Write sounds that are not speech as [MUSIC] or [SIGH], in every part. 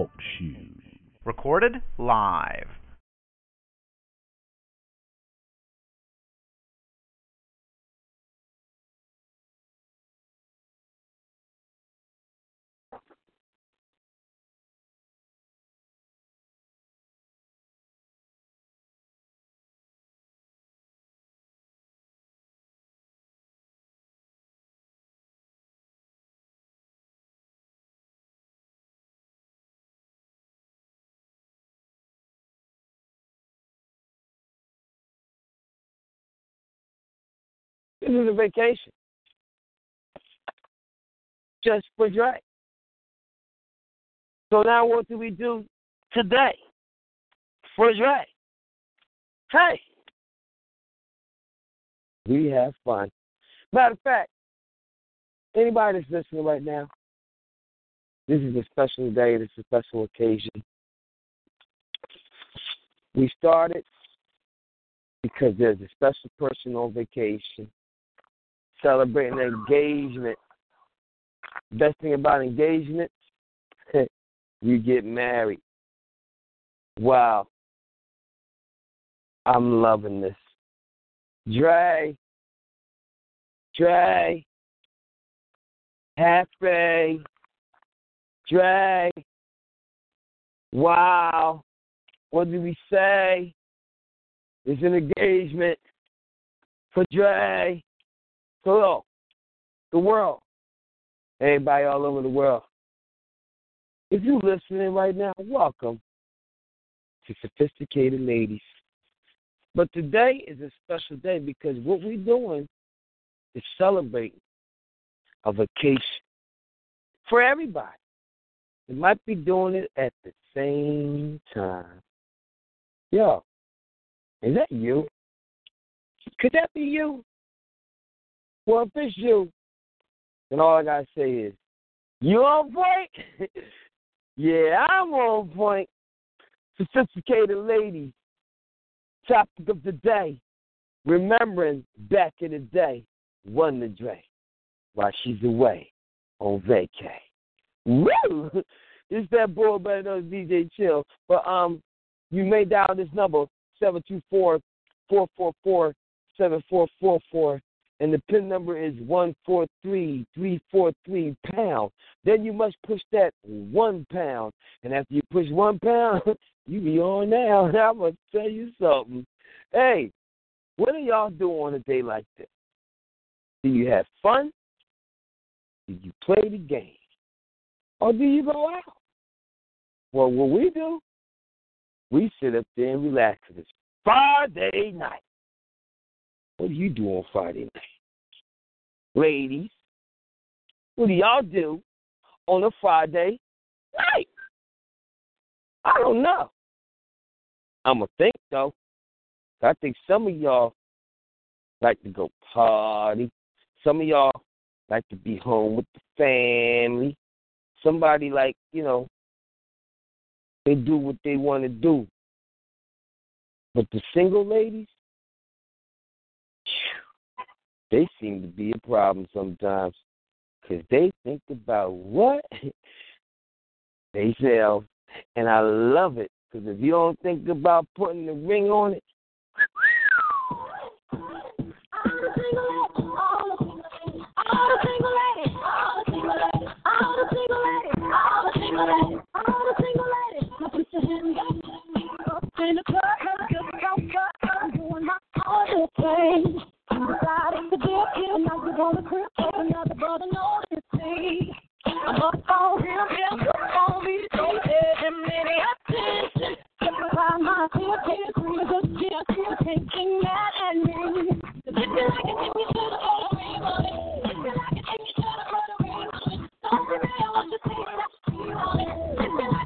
Talk. Recorded live. This is a vacation. Just for Dre. So now what do we do today for Dre? Hey, we have fun. Matter of fact, anybody that's listening right now, this is a special day. This is a special occasion. We started because there's a special person on vacation celebrating an engagement. Best thing about engagement, [LAUGHS] you get married. Wow. I'm loving this. Dre, Dre, happy, Dre. Wow. What did we say? It's an engagement for Dre. Hello, the world, everybody all over the world. If you're listening right now, welcome to Sophisticated Ladies. But today is a special day because what we're doing is celebrating a vacation for everybody. We might be doing it at the same time. Yo, is that you? Could that be you? Well, if it's you, then all I gotta say is, you on point? [LAUGHS] yeah, I'm on point. Sophisticated ladies. Topic of the day. Remembering back in the day, one the Dre while she's away on vacay. Woo! [LAUGHS] It's that boy better known DJ Chill. But um, you may dial this number seven two four four four four seven four four four and the PIN number is 143343 pound. Then you must push that one pound. And after you push one pound, [LAUGHS] you be on now. And I'm going to tell you something. Hey, what do y'all do on a day like this? Do you have fun? Do you play the game? Or do you go out? Well, what we do, we sit up there and relax this Friday night. What do you do on Friday night? Ladies, what do y'all do on a Friday night? I don't know. I'm going to think, though. I think some of y'all like to go party. Some of y'all like to be home with the family. Somebody like, you know, they do what they want to do. But the single ladies, they seem to be a problem sometimes because they think about what they sell, and I love it because if you don't think about putting the ring on it. Sliding the and another. I'm me. If you take to the. If take to the photo ring on. Don't be me, I want to see that ring on you like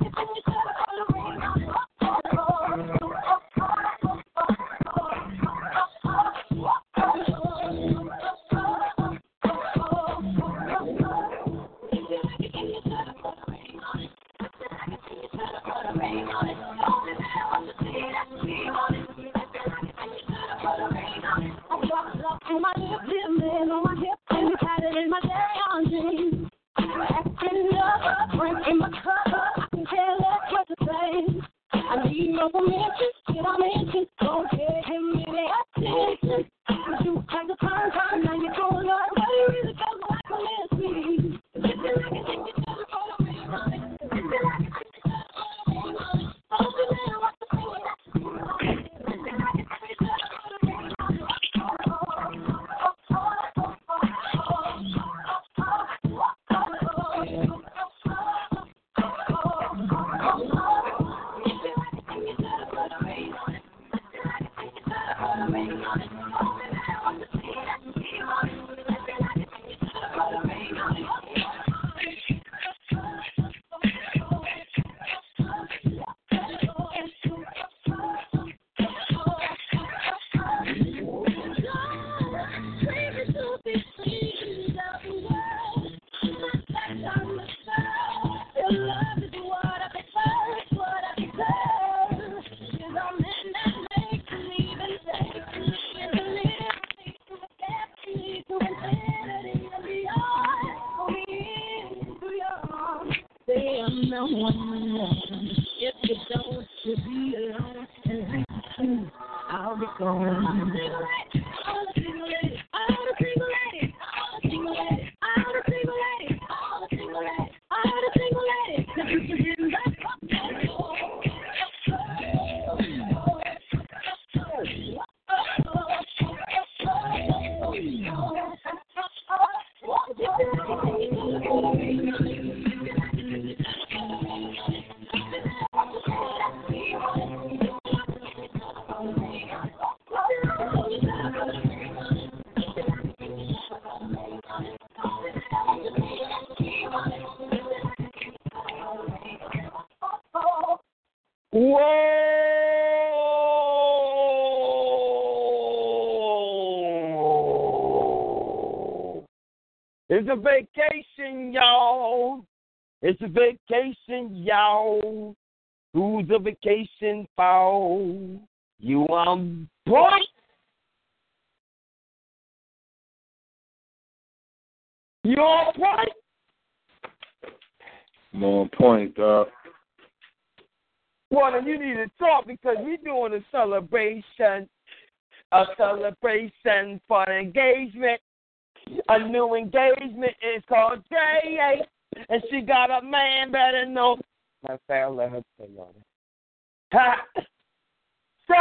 It's a vacation, y'all. It's a vacation, y'all. Who's a vacation for? You on point? You on point? I'm on point, dog. Well, then you need to talk because we're doing a celebration, a celebration for an engagement. A new engagement is called J.A. And she got a man better know. My fair, let her say on it. Ha! So,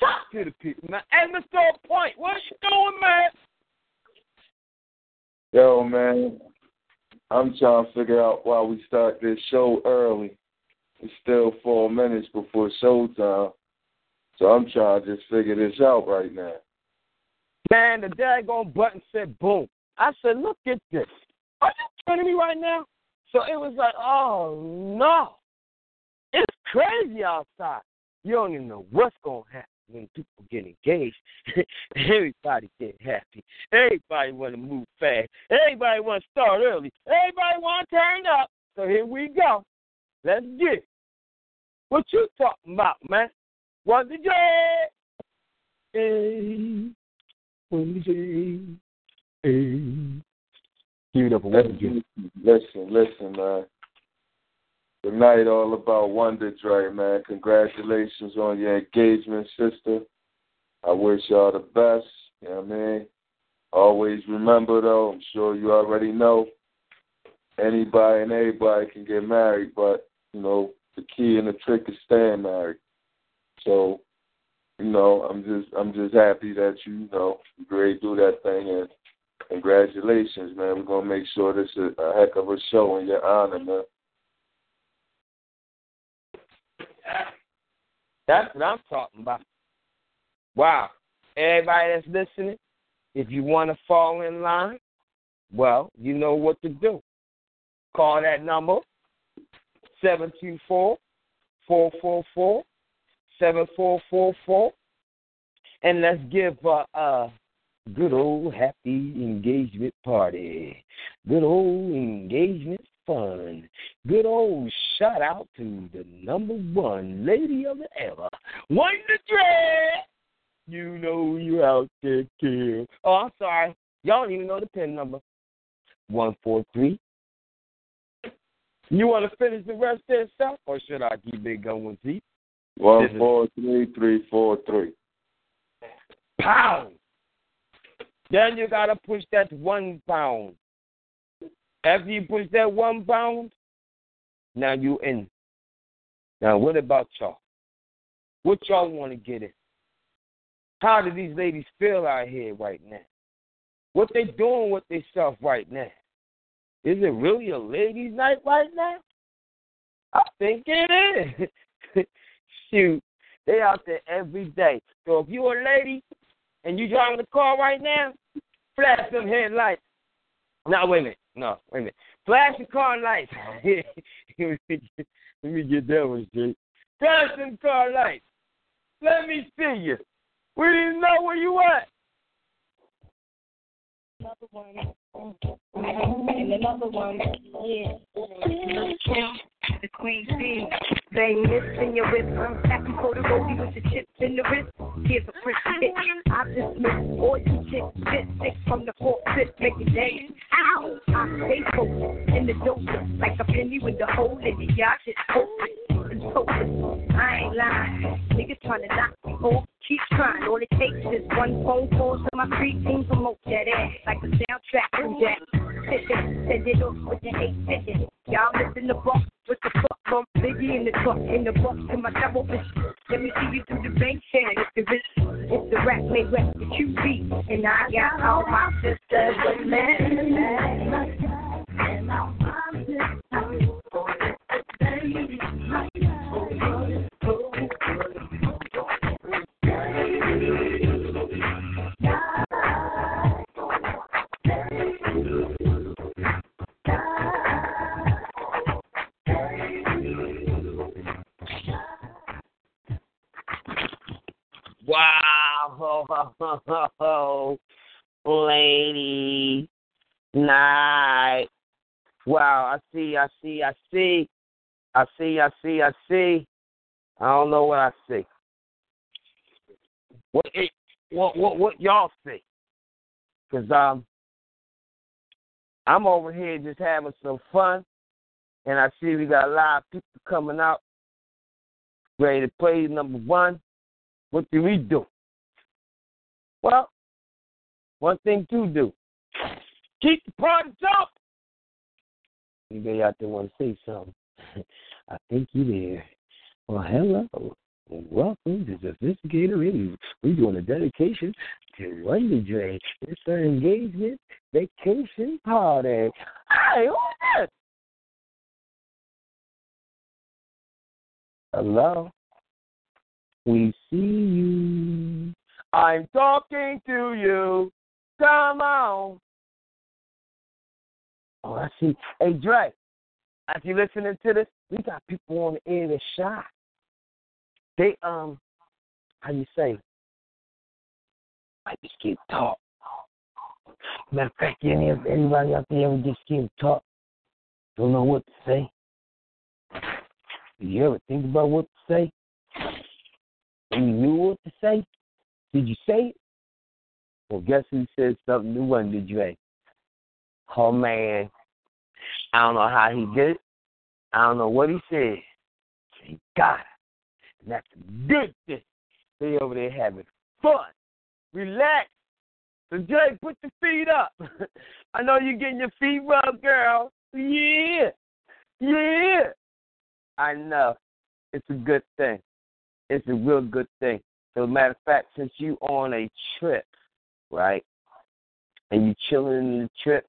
talk to the people, man. And Mr. Point, what you doing, man? Yo, man, I'm trying to figure out why we start this show early. It's still four minutes before showtime. So I'm trying to just figure this out right now. Man, the daggone button said boom. I said, look at this. Are you kidding me right now? So it was like, oh no. It's crazy outside. You don't even know what's gonna happen when people get engaged. [LAUGHS] Everybody get happy. Everybody wanna move fast. Everybody wanna start early. Everybody wanna turn up. So here we go. Let's get it. What you talking about, man? What did you Hey, what did you Hey. Give it up for what Listen, listen, man. The night all about Wonder Dre, man. Congratulations on your engagement, sister. I wish y'all the best. You know what I mean? Always remember, though, I'm sure you already know, anybody and everybody can get married, but, you know, the key and the trick is staying married. So, you know, I'm just I'm just happy that you, you know, to do that thing and congratulations, man. We're gonna make sure this is a heck of a show in your honor, man. That's what I'm talking about. Wow. Everybody that's listening, if you want to fall in line, well, you know what to do. Call that number, 724 444 7444, and let's give a, good old happy engagement party. Good old engagement fun. Good old shout out to the number one lady of the era, Wonder Dre. You know you out there, too. Oh, I'm sorry. Y'all don't even know the pin number. One four three. You want to finish the rest of this yourself, or should I keep it going, Z? One four three three four three. Pound. Then you gotta push that one pound. After you push that one pound, now you in. Now what about y'all? What y'all want to get in? How do these ladies feel out here right now? What they doing with themselves right now? Is it really a ladies' night right now? I think it is. [LAUGHS] Shoot, they out there every day. So if you're a lady and you driving the car right now, flash them headlights. No, wait a minute. No, wait a minute. Flash the car lights. [LAUGHS] Let me get that one straight. Flash them car lights. Let me see you. We didn't know where you at. Another one. And another one. Yeah. The Queen Bee. They missing your wrist. I'm the road with your chips in the wrist. Here's a French hit. I dismiss all you chicks. Sit sick from the fit, make it dance. Ow! I stay focused in the dope like a penny with a hole in it. Y'all just hopeless and hopeless. I ain't lying. Niggas trying to knock me off. Keep trying. All it takes is one phone call to my preteen. Promote that ass like a soundtrack from Jack. Send it off with the hate sitting. Y'all missing the box with the fuck bump Biggie in the truck in the box to my double fish. Let me see you do the bank stand. If the rich, if the rap may rap the QB, and I got all my sisters with me. And all my Wow, [LAUGHS] lady, night. Wow, I see, I see, I see, I see, I see, I see. I don't know what I see. What, what, what, what y'all see? Cause um, I'm over here just having some fun, and I see we got a lot of people coming out, ready to play number one. What do we do? Well, one thing to do. Keep the party up. Anybody out there want to say something? [LAUGHS] I think you there. Well, hello. Welcome to Sophisticated Radio. We're doing a dedication to Wonder Dre. It's our engagement vacation party. Hi, who's this? Hello? We see you. I'm talking to you. Come on. Oh, I see. Hey, Dre, as you listening to this, we got people on the air that's shy. They, um, how you say, I just to talk. Matter of fact, any of anybody out there ever just to talk? Don't know what to say? You ever think about what to say? And you knew what to say? Did you say it? Well, guess who said something new under Dre? Oh, man. I don't know how he did it. I don't know what he said. He got it. And that's a good thing. They over there having fun. Relax. So, Jay, put your feet up. [LAUGHS] I know you're getting your feet rubbed, girl. Yeah. Yeah. I know. It's a good thing. It's a real good thing. So, as a matter of fact, since you on a trip, right, and you chilling in the trip,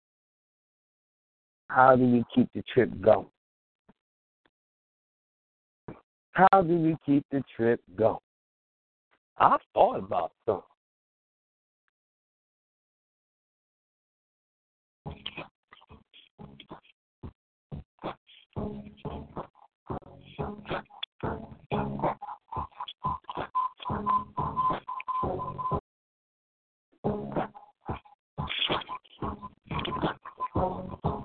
how do you keep the trip going? How do we keep the trip going? I've thought about something. People, people, people. Peoples, peoples, peoples. Where's my brother, Mister? I can't believe he just said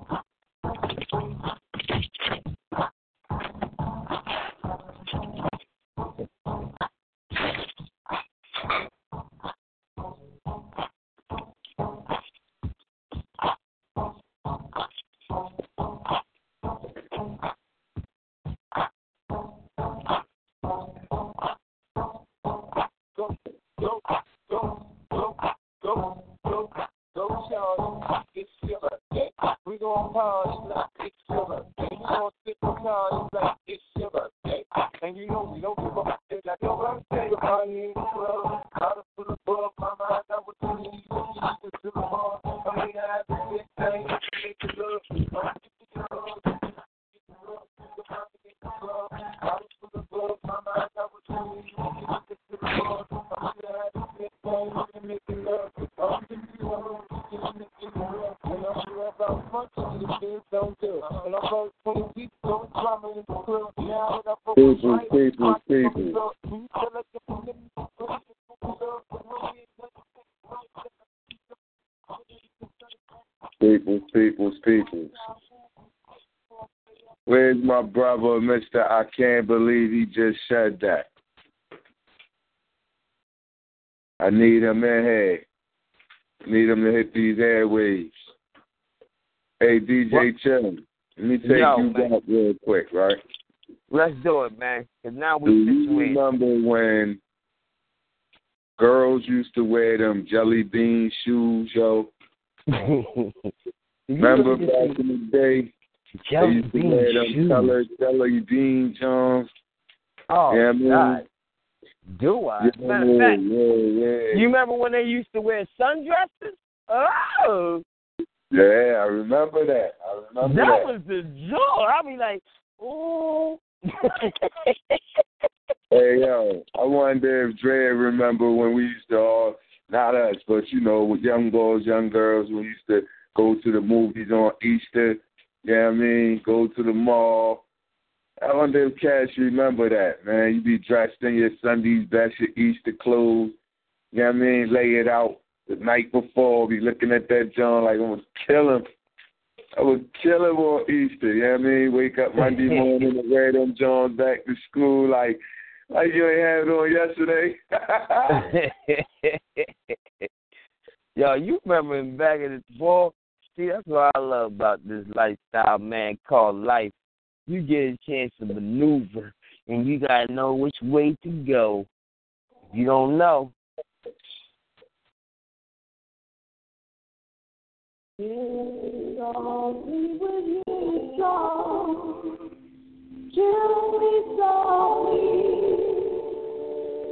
that. I need him in here. Need him to hit these airwaves. Hey, DJ What? Chill, let me take Yo, you man. back real quick, right? Let's do it, man. Cause now we Do we you remember when girls used to wear them jelly bean shoes, yo? [LAUGHS] Remember back in the day? They Jelly used to bean wear them shoes. colored jelly bean Johns. Oh, Yeah, man. God. Do I? Yeah, Matter of fact, yeah, yeah. you remember when they used to wear sundresses? Oh, Yeah, I remember that. I remember that that. was the joy. I'd be like, oh. [LAUGHS] Hey yo, I wonder if Dre remember when we used to all not us, but you know, with young boys, young girls, we used to go to the movies on Easter, you know what I mean? Go to the mall. I wonder if Cash remember that, man. You be dressed in your Sunday's best, your Easter clothes, you know what I mean? Lay it out the night before, be looking at that John like I'm gonna kill him. I would kill him on Easter, you know what I mean? Wake up Monday [LAUGHS] morning and wear them Johns back to school like like you ain't had it on yesterday. [LAUGHS] Yo, you remember back in the fall? See, that's what I love about this lifestyle, man, called life. You get a chance to maneuver, and you gotta know which way to go. You don't know,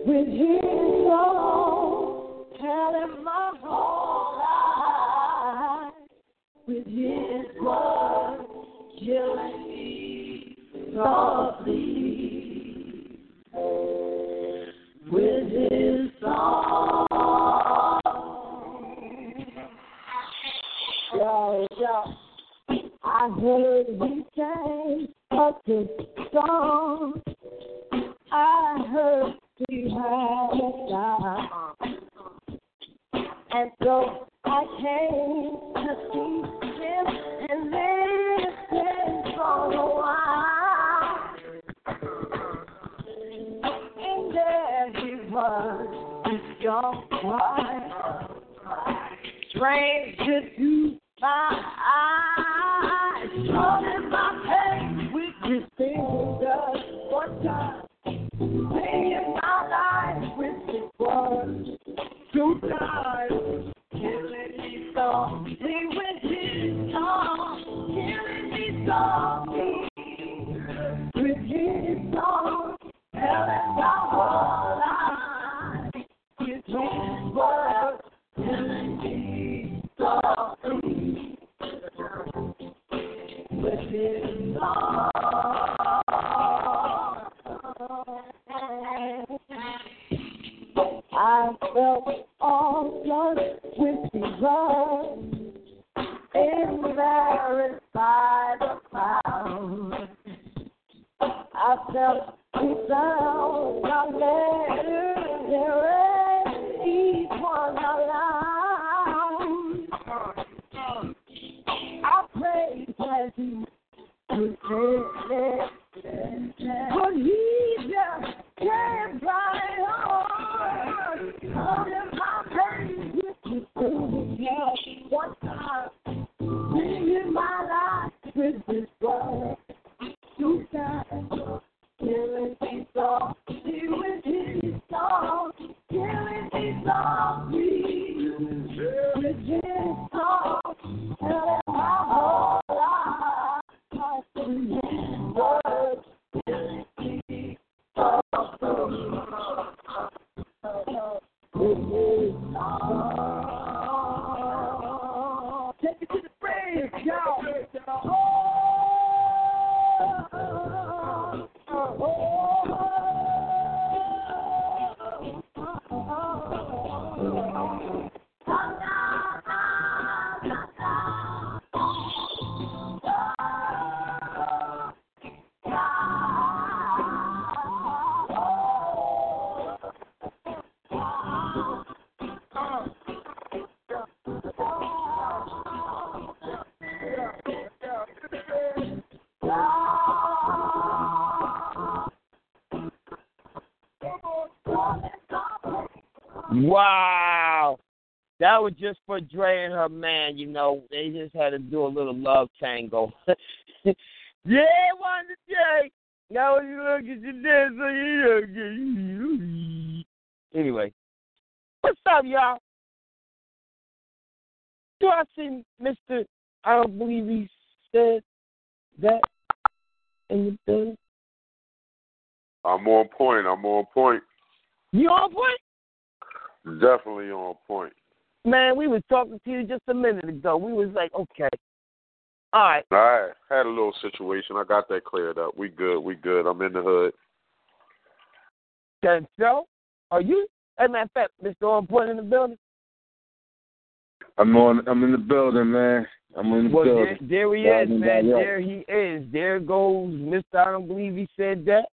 With my whole life, with his word, And so I came to see him and listen for a while. This young boy, stranger to my eyes, holding my hand with his fingers, one time, singing my life with his words, two times, killing me softly with his tongue, killing me softly That was just for Dre and her man, you know. They just had to do a little love tango. [LAUGHS] yeah, Wanda J. Now when you look at your dance, you you. Anyway. What's up, y'all? Do I see Mr. I don't believe he said that in the building? I'm on point. I'm on point. You on point? Definitely on point. Man, we was talking to you just a minute ago. We was like, okay. All right. All right. had a little situation. I got that cleared up. We good. We good. I'm in the hood. Then so, are you? As a matter of fact, Mr. On Point in the building? I'm on. I'm in the building, man. I'm in the Well, there, building. there he Yeah, is, yeah, man. yeah. There he is. There goes Mr. I don't believe he said that.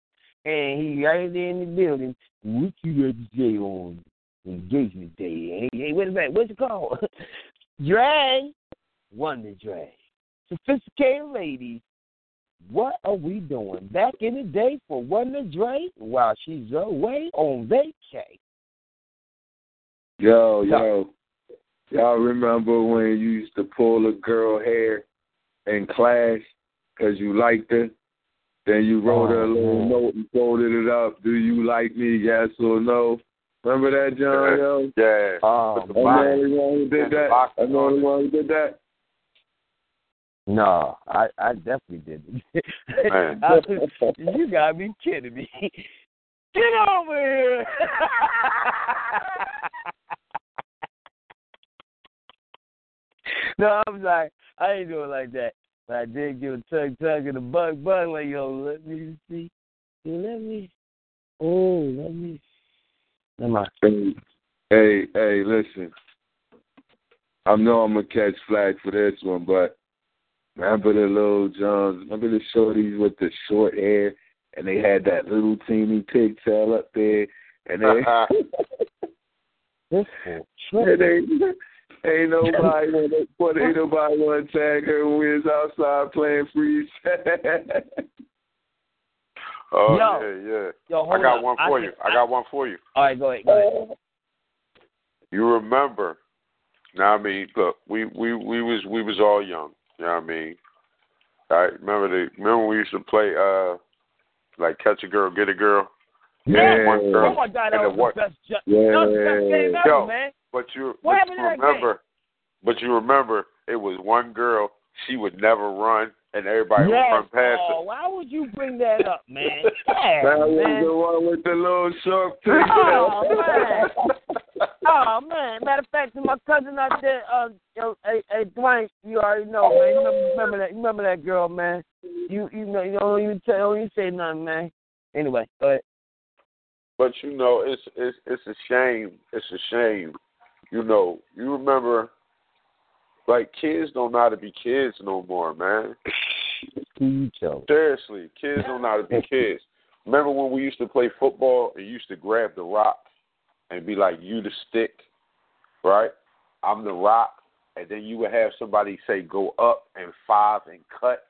And he right there in the building. What you got to say on engagement day? Hey, hey wait a minute. What's it called? [LAUGHS] Drag. Wonder Drag. Sophisticated ladies. What are we doing? Back in the day for Wonder Drake while she's away on vacay. Yo, yo, y'all remember when you used to pull a girl hair in class because you liked her? Then you wrote her a oh, little Oh, note and folded it up. Do you like me? Yes or no? Remember that, John? Yo, Yeah. Oh, Put the I'm the box- only one who did that. I'm the only one who did that. No, I I definitely didn't. [LAUGHS] I- you gotta be kidding me. [LAUGHS] Get over here. [LAUGHS] no, I'm sorry. I ain't doing like that. But I did give a tug tug and a bug bug like yo, let me see. You let me oh, let me Hey, hey, hey, listen. I know I'm gonna catch flag for this one, but remember the little Johns? Remember the shorties with the short hair, and they had that little teeny pigtail up there, and they, [LAUGHS] This and they ain't nobody want to, what ain't nobody want to tag her when we was outside playing freeze. [LAUGHS] oh Yo. yeah, yeah. Yo, hold I got up. one for I you. think- I got one for you. All right, go ahead, go ahead. You remember? Now I mean, look, we we we was we was all young. You know what I mean? I remember the remember we used to play uh like catch a girl, get a girl. Yeah. one girl. Oh my God, that And the was best. Ju- Yeah. that was the best game ever, Yo. man. But you, What but you remember, but you remember it was one girl. She would never run, and everybody yes. run past oh, why would you bring that up, man? [LAUGHS] Yeah, that was man. the one with the little short Oh, pigtail. Oh man! Matter of fact, my cousin out there, uh, hey, hey, Dwayne, you already know, man. You remember, that? You remember that girl, man? You, you know, you don't even tell, don't even say nothing, man. Anyway, go ahead. But you know, it's it's it's a shame. It's a shame. You know, you remember, like kids don't know how to be kids no more, man. [LAUGHS] Who you chose? Seriously, kids don't know how to be [LAUGHS] kids. Remember when we used to play football and you used to grab the rock and be like, "You the stick, right? I'm the rock," and then you would have somebody say, "Go up and five and cut,"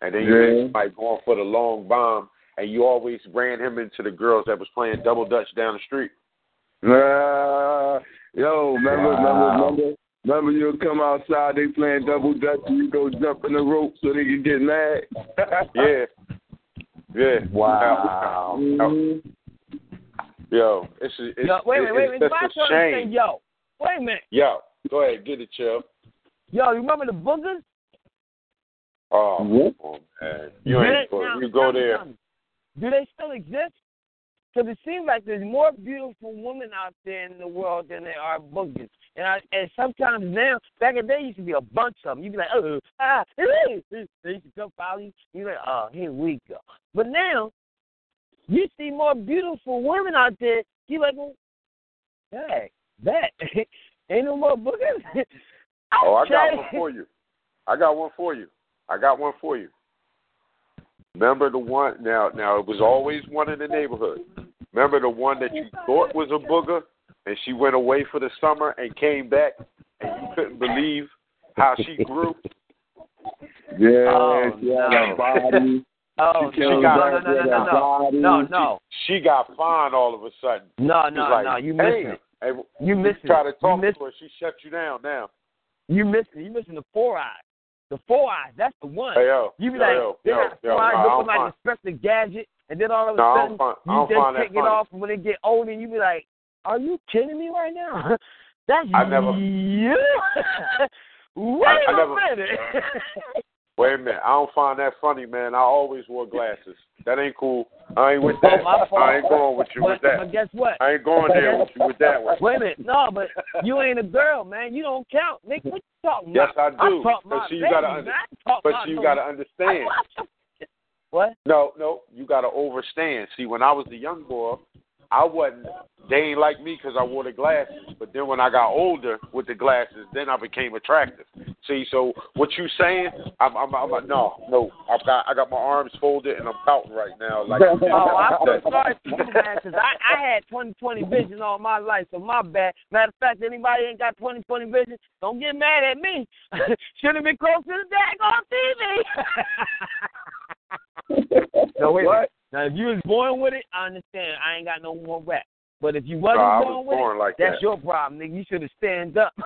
and then you Yeah. had somebody going for the long bomb, and you always ran him into the girls that was playing double dutch down the street. Nah, yo, remember, Wow. remember, remember, remember you'll come outside, they playing double dutch, and you go jump in the rope so they can get mad. [LAUGHS] Yeah, yeah. Wow. Mhm. Yo, it's a, it's, Yo, wait a minute, wait a it's, minute. it's My a turn to say shame. yo. Wait a minute. Yo, go ahead, get it, chill. Yo, you remember the boogers? Oh, What? come on, man. You Did ain't it- go, now, you go there. something. Do they still exist? Because it seems like there's more beautiful women out there in the world than there are boogers. And I, and sometimes now, back in the day, used to be a bunch of them. You'd be like, oh, ah, [LAUGHS] they used to come follow you. You're like, oh, here we go. But now, you see more beautiful women out there. You're like, well, hey, that [LAUGHS] ain't no more boogers. [LAUGHS] Oh, I got one for you. I got one for you. I got one for you. Remember the one now now it was always one in the neighborhood. Remember the one that you thought was a booger and she went away for the summer and came back and you couldn't believe how she grew? Yeah, Oh, she had no. a body. Oh She no, came no, back no, no, no, no, no, body. no, no, She got fined all of a sudden. no, no, like, no. You hey, missing it. Hey, You missing try to it. You talk to her. She shut you down now. You missing. You missing the four eyes. The four eyes. That's the one. Hey, yo. You be yo, like, yo, they yo, got yo, four eyes looking like find, Inspector Gadget, and then all of a No, sudden find, you just take it funny. off, and when they get older, you be like, "Are you kidding me right now?" [LAUGHS] That's I never- you. [LAUGHS] Wait I- I a never- minute. [LAUGHS] Wait a minute. I don't find that funny, man. I always wore glasses. That ain't cool. I ain't with that. Oh. I ain't going with you but, with that. but guess what? I ain't going there with you with that one. Wait a minute. No, but you ain't a girl, man. You don't count. Nick, what you talking Yes, about? I do. talk But see, you baby, gotta under- I But you no, got to I- understand. What? No, no, you got to overstand. See, when I was a young boy, I wasn't. They ain't like me because I wore the glasses. But then when I got older with the glasses, then I became attractive. See, so what you saying? I'm, I'm, I'm, I'm no, no. I've got, I got my arms folded and I'm pouting right now. Like, [LAUGHS] Oh, I'm so sorry for you, man, because I, I had 20/20 vision all my life, so my bad. Matter of fact, anybody ain't got 20/20 vision, don't get mad at me. [LAUGHS] Should have been close to the daggone TV. [LAUGHS] no, wait a minute. Now, if you was born with it, I understand. I ain't got no more rap. But if you wasn't No, born was with born it, like that's that. your problem, nigga. You should have stand up. [LAUGHS]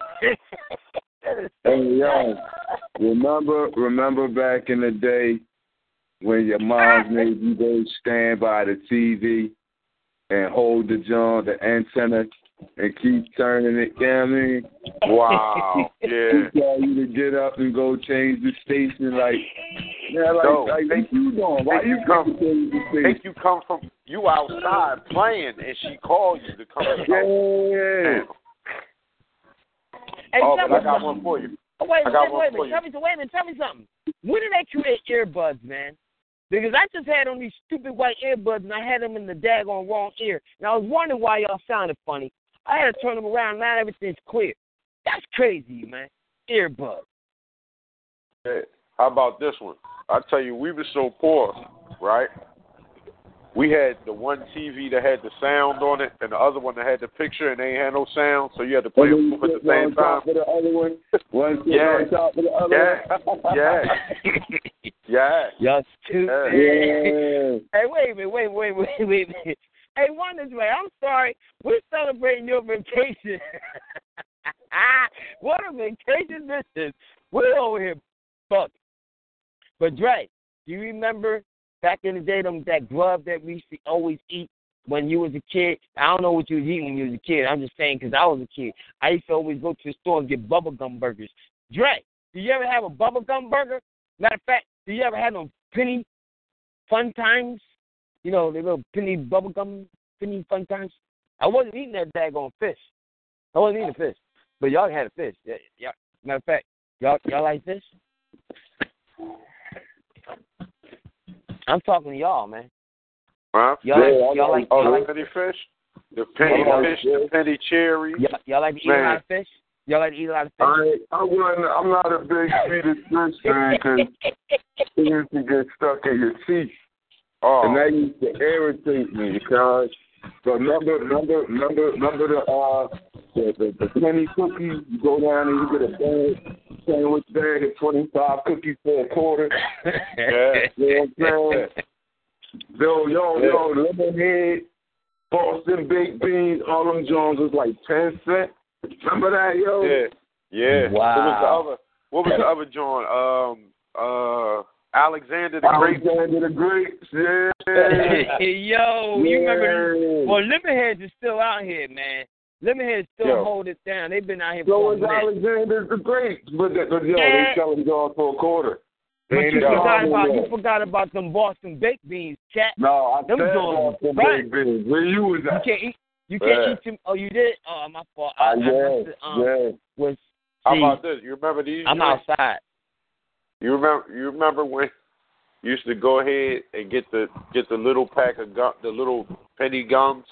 Hey, yo, remember, remember back in the day when your moms [LAUGHS] made you go stand by the TV and hold the John, the antenna, and keep turning it. You know I mean? wow, [LAUGHS] yeah. She tell you to get up and go change the station. Like, yeah, like, No, like they- what you doing? Why you come- come change the station? Think you come from you outside playing and she called you to come in Yeah. Hey, Oh, tell but I got one for you. Oh, wait a I got minute, one wait a for minute. you. Tell me, so- wait a minute, tell me something. When did they create earbuds, man? Because I just had on these stupid white earbuds and I had them in the daggone wrong ear. And I was wondering why y'all sounded funny. I had to turn them around. Now everything's clear. That's crazy, man. Earbuds. Hey, How about this one? I tell you, we were so poor, right? We had the one TV that had the sound on it, and the other one that had the picture, and they had no sound, so you had to play And them at the on same time. [LAUGHS] top of the other one. One Yeah. [LAUGHS] on top of the other Yeah. one. Yeah. Yeah. Y'all stupid. Yeah. Hey, wait a minute, wait, wait, wait, wait a minute. Hey, one this way. I'm sorry. We're celebrating your vacation. [LAUGHS] what a vacation this is. We're over here fuck. But Dre, do you remember back in the day them that grub that we used to always eat when you was a kid? I don't know what you was eating when you was a kid. I'm just saying because I was a kid. I used to always go to the store and get bubblegum burgers. Dre, do you ever have a bubblegum burger? Matter of fact, do you ever have them penny fun times? You know, the little penny bubblegum, penny fun times? I wasn't eating that daggone fish. I wasn't eating fish. But y'all had a fish. Yeah, yeah. Matter of fact, y'all y'all like fish? I'm talking to y'all, man. Huh? Y'all Yeah, like y'all oh, like- like Oh, y'all the like fish? The penny Oh, fish, yeah. the penny cherry. y'all, y'all like to eat a lot of fish? Y'all like to eat a lot of fish? I I wasn't. I'm not a big [LAUGHS] fish fan because it used to get stuck in your teeth, Oh, and that used to irritate me because. But remember, remember, remember, remember the uh the, the the penny cookies. You go down and you get a bag, sandwich bag of twenty five cookies for a quarter. yeah. [LAUGHS] You know what I'm saying? Yo, yo, yo, lemonhead, Boston baked beans, all them Jones was like ten cent. Remember that, yo? Yeah. Yeah. Wow. What was the other? What was the other joint? Um. Uh. Alexander the Great. Alexander the Great, yeah. [LAUGHS] Yo, you remember? Well, Lemonheads is still out here, man. Lemonheads still Yo. hold it down. They've been out here So for a is minute. Alexander the Great, but, the, but yo, Yeah. they selling Jones for a quarter. But you forgot about about- you forgot about them Boston baked beans, chat. No, I Them said Jones Boston right. baked beans. Where you was You at? can't eat. You can't Yeah. eat them. Oh, you did? Oh, my fault. I, I yeah, must have, um, yeah. was. How about this? You remember these? I'm joints? outside. You remember? You remember when you used to go ahead and get the get the little pack of gum, the little penny gums,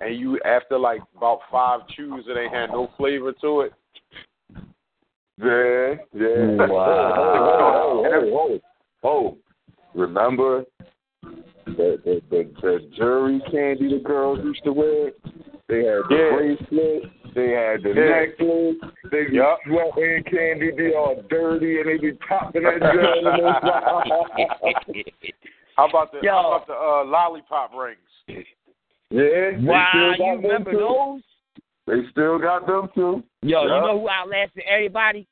and you after like about five chews, it ain't had no flavor to it. Yeah, yeah. Wow. Oh, oh, oh. Remember the, the the the jury candy the girls used to wear? They had the Yeah. bracelet, they had the Yeah. necklace, they be Yup. sweating candy, they all dirty and they be popping that jug in their [LAUGHS] mouth. How about the Yo. how about the uh, lollipop rings? Yeah. they Wow, still got you them remember too. those? They still got them too. Yo, you know who outlasted everybody?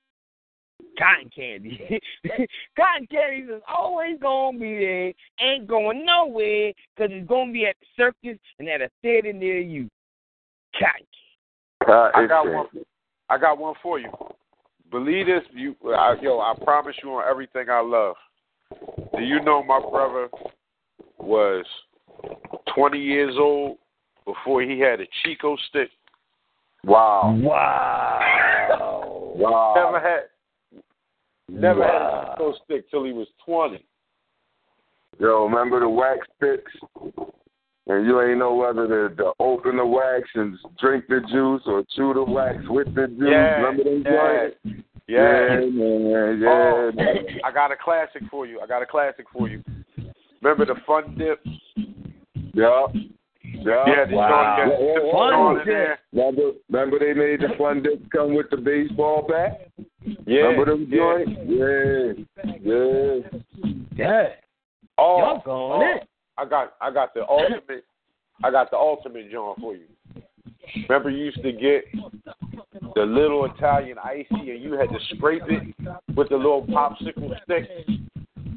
Cotton candy. [LAUGHS] Cotton candy is always gonna be there, ain't going nowhere, cause it's gonna be at the circus and at a theater near you. Cotton Uh, I got one. I got one for you. Believe this, you, I, yo. I promise you on everything I love. Do you know my brother was 20 years old before he had a Chico stick? Wow. Wow. Wow. Never had, never had a Chico stick till he was 20. Yo, remember the wax sticks? And you ain't know whether to, to open the wax and drink the juice or chew the wax with the juice. Yeah, remember them yeah, joints? yeah. man. Yeah, Oh, man. I got a classic for you. I got a classic for you. Remember the Fun Dip? Yeah. Yeah. Yeah, Wow. joint got Yeah, the Fun Dip. there. Remember, remember they made the fun dip come with the baseball bat? Yeah, remember them yeah. joints? Yeah. Yeah. Yeah. Oh, Y'all going oh, in. I got I got the ultimate I got the ultimate John for you. Remember you used to get the little Italian icy and you had to scrape it with the little popsicle stick.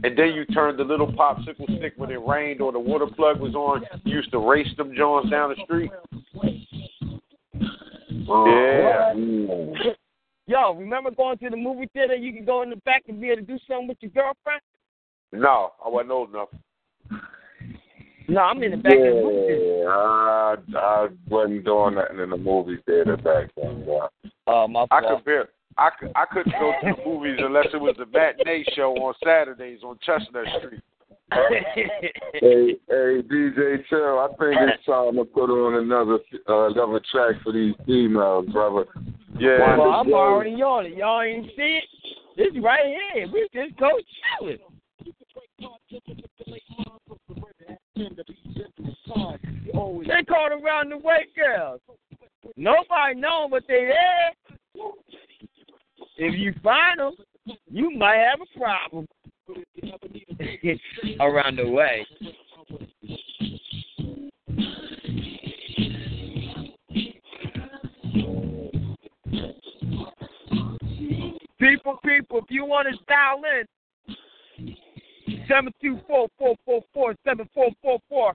And then you turned the little popsicle stick when it rained or the water plug was on. You used to race them Johns down the street. Yeah. Mm. Yo, remember going to the movie theater? You could go in the back and be able to do something with your girlfriend. No, I wasn't old enough. No, I'm in the back of the movie. Yeah, I, I wasn't doing nothing in the movie theater back then. Yeah. Oh, my I fault. could bear, I could I couldn't go to the movies unless it was the matinee show on Saturdays on Chestnut Street. [LAUGHS] Hey, hey, DJ Chill, I think it's time to put on another uh, another track for these females, brother. Yeah. well, I'm already on it. Y'all ain't see it? This right here. We just go chilling. They called around the way girls. Nobody know but they there. If you find them, you might have a problem. [LAUGHS] around the way. People, people, if you want to dial in, seven two four four four four seven four four four.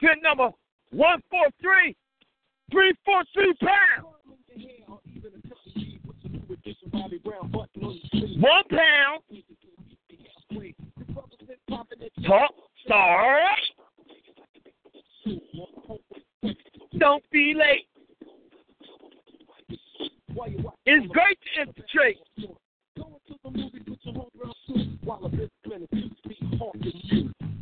Pin number one four three three four three pound. One pound. Talk star. Don't be late. It's great to infiltrate.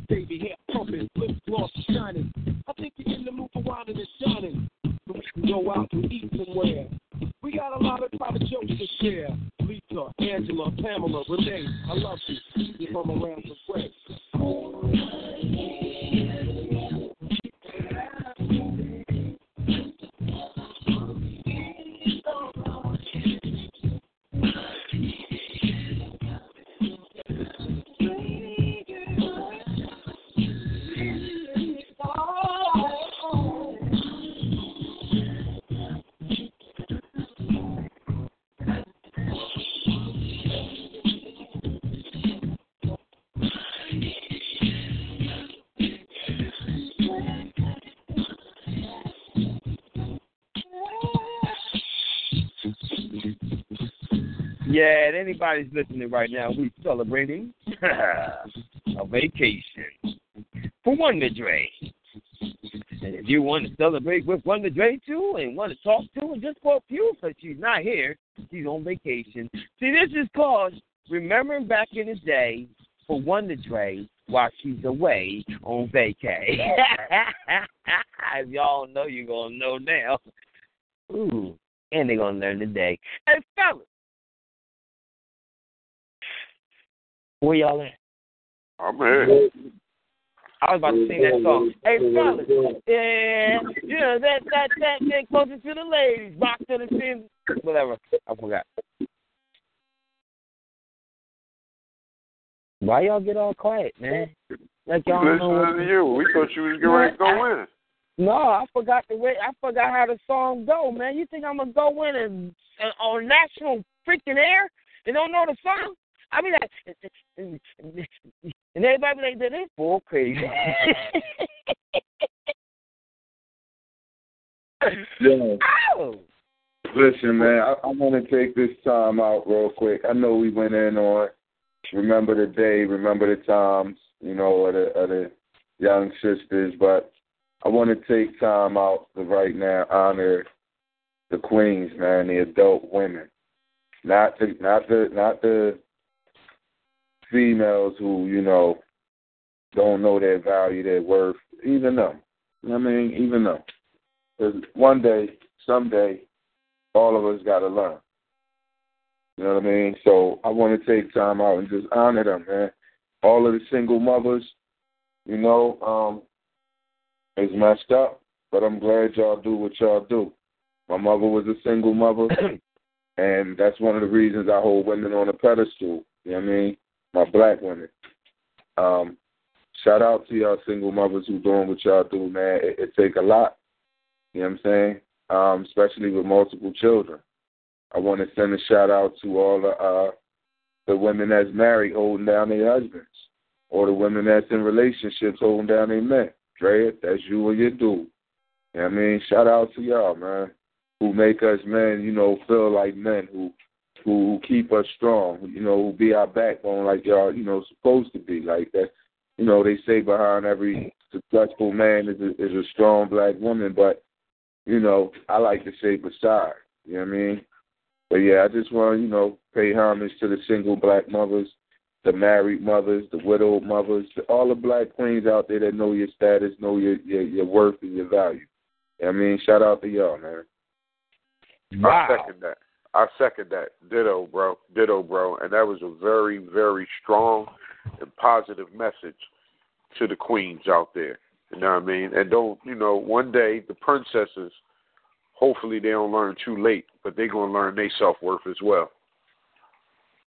Baby hair pumping, lip gloss shining. I think you're in the mood for wilding and shining. So we can go out and eat somewhere. We got a lot of private jokes to share. Lisa, Angela, Pamela, Renee, I love you. You're from around the way. Yeah, and anybody's listening right now, we're celebrating [LAUGHS] a vacation for Wonder Dre. And if you want to celebrate with Wonder Dre too, and want to talk to her just for a few, because she's not here, she's on vacation. See, this is called remembering back in the day for Wonder Dre while she's away on vacay. [LAUGHS] if y'all know, you're gonna know now. Ooh, and they're gonna learn today. Hey, fellas. Where y'all at? I'm here. I was about to sing that song. Hey, fellas, yeah, yeah, that that that that closer to the ladies, box to the fin, whatever. I forgot. Why y'all get all quiet, man? Like y'all don't know to you. We thought you was going to go in. No, I forgot the way. I forgot how the song go, man. You think I'm gonna go in and, and on national freaking air and don't know the song? I mean, like, [LAUGHS] and everybody be like, "This bull crazy." Yeah. Ow! Listen, man, I, I want to take this time out real quick. I know we went in on remember the day, remember the times, you know, of the, of the young sisters, but I want to take time out to right now honor the queens, man, the adult women, not the not the not the females who you know don't know their value, their worth, even them. I mean, even them. 'Cause one day, someday, all of us got to learn. You know what I mean? So I want to take time out and just honor them, man. All of the single mothers, you know, um, it's messed up, but I'm glad y'all do what y'all do. My mother was a single mother, [CLEARS THROAT] and that's one of the reasons I hold women on a pedestal. You know what I mean? My black women. Um, shout out to y'all single mothers who doing what y'all do, man. It, it take a lot. You know what I'm saying? Um, especially with multiple children. I want to send a shout out to all the uh, the women that's married holding down their husbands, or the women that's in relationships holding down their men. Dre, that's you and your dude. You know what I mean? Shout out to y'all, man, who make us men, you know, feel like men, who who keep us strong, you know, who be our backbone like y'all, you know, supposed to be. Like that, you know, they say behind every successful man is a, is a strong black woman, but you know, I like to say beside. You know what I mean? But yeah, I just want to, you know, pay homage to the single black mothers, the married mothers, the widowed mothers, to all the black queens out there that know your status, know your your, your worth and your value. You know what I mean, shout out to y'all, man. I second that. I second that. Ditto, bro. Ditto, bro. And that was a very, very strong and positive message to the queens out there. You know what I mean? And don't, you know, one day the princesses, hopefully they don't learn too late, but they're going to learn their self worth as well.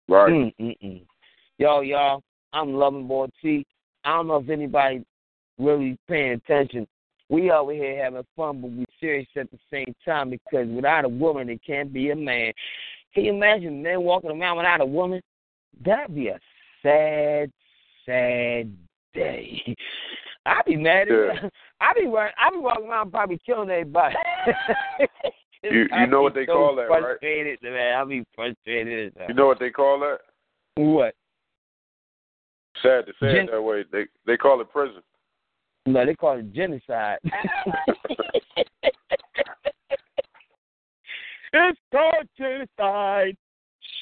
Right. Mm, mm, mm. Yo, y'all, I'm loving boy T. I don't know if anybody really paying attention. We over here having fun, but we serious at the same time because without a woman, it can't be a man. Can you imagine men walking around without a woman? That'd be a sad, sad day. I'd be mad. Yeah. [LAUGHS] I'd be running, I'd be walking around probably killing everybody. [LAUGHS] You- you know what they so call that, right? frustrated, man. I'd be frustrated. You know what they call that? what? Sad to say Gen- it that way. They they call it prison. No, they call it genocide. [LAUGHS] Ah. it's called genocide.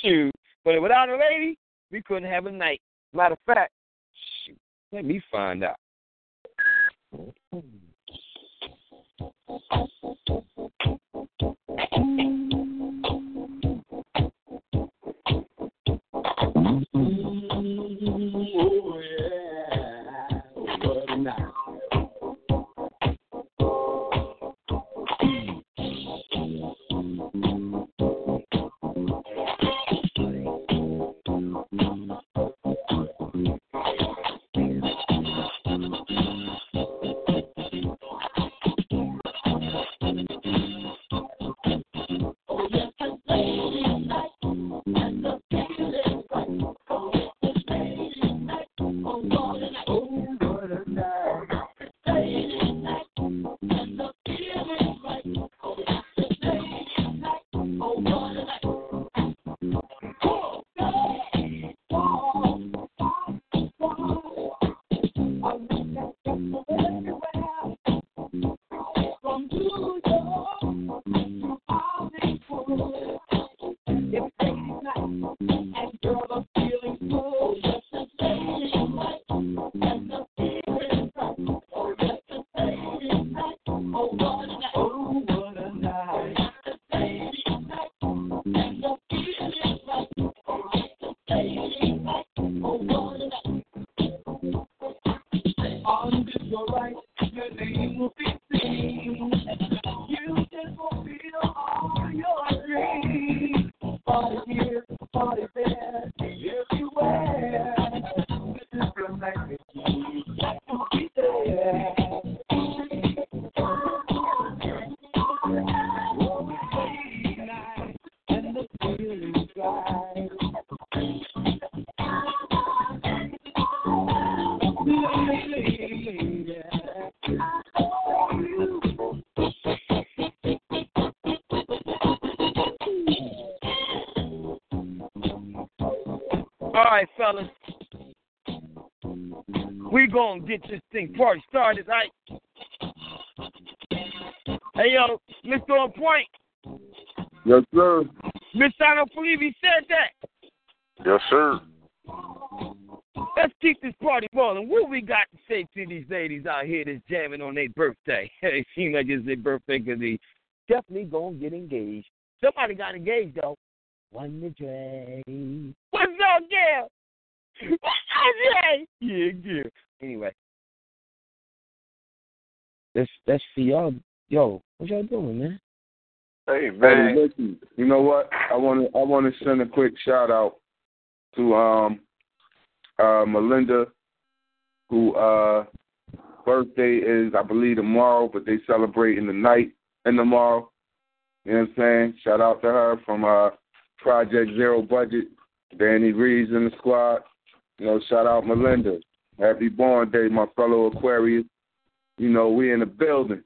Shoot. But without a lady, we couldn't have a night. Matter of fact, shoot, let me find out. Mm-hmm. Get this thing party started, right? Hey yo, Mr. On Point, Yes, sir. Miss, I don't believe he said that. Yes, sir. Let's keep this party rolling. What we got to say to these ladies out here that's jamming on their birthday? [LAUGHS] it seems like it's their birthday because they definitely gonna get engaged. Somebody got engaged though. Wonder Dre. What's up, girl? What's? Yeah, yeah. Anyway, that's that's for y'all. Yo, what y'all doing, man? Hey Hey, man. listen, you know what? I want to I want to send a quick shout out to um uh Melinda, who uh birthday is I believe tomorrow, but they celebrate in the night and tomorrow. You know what I'm saying? Shout out to her from uh Project Zero Budget, Danny Reeves in the squad. You know, shout out Melinda. Happy born day, my fellow Aquarius. You know, we in the building.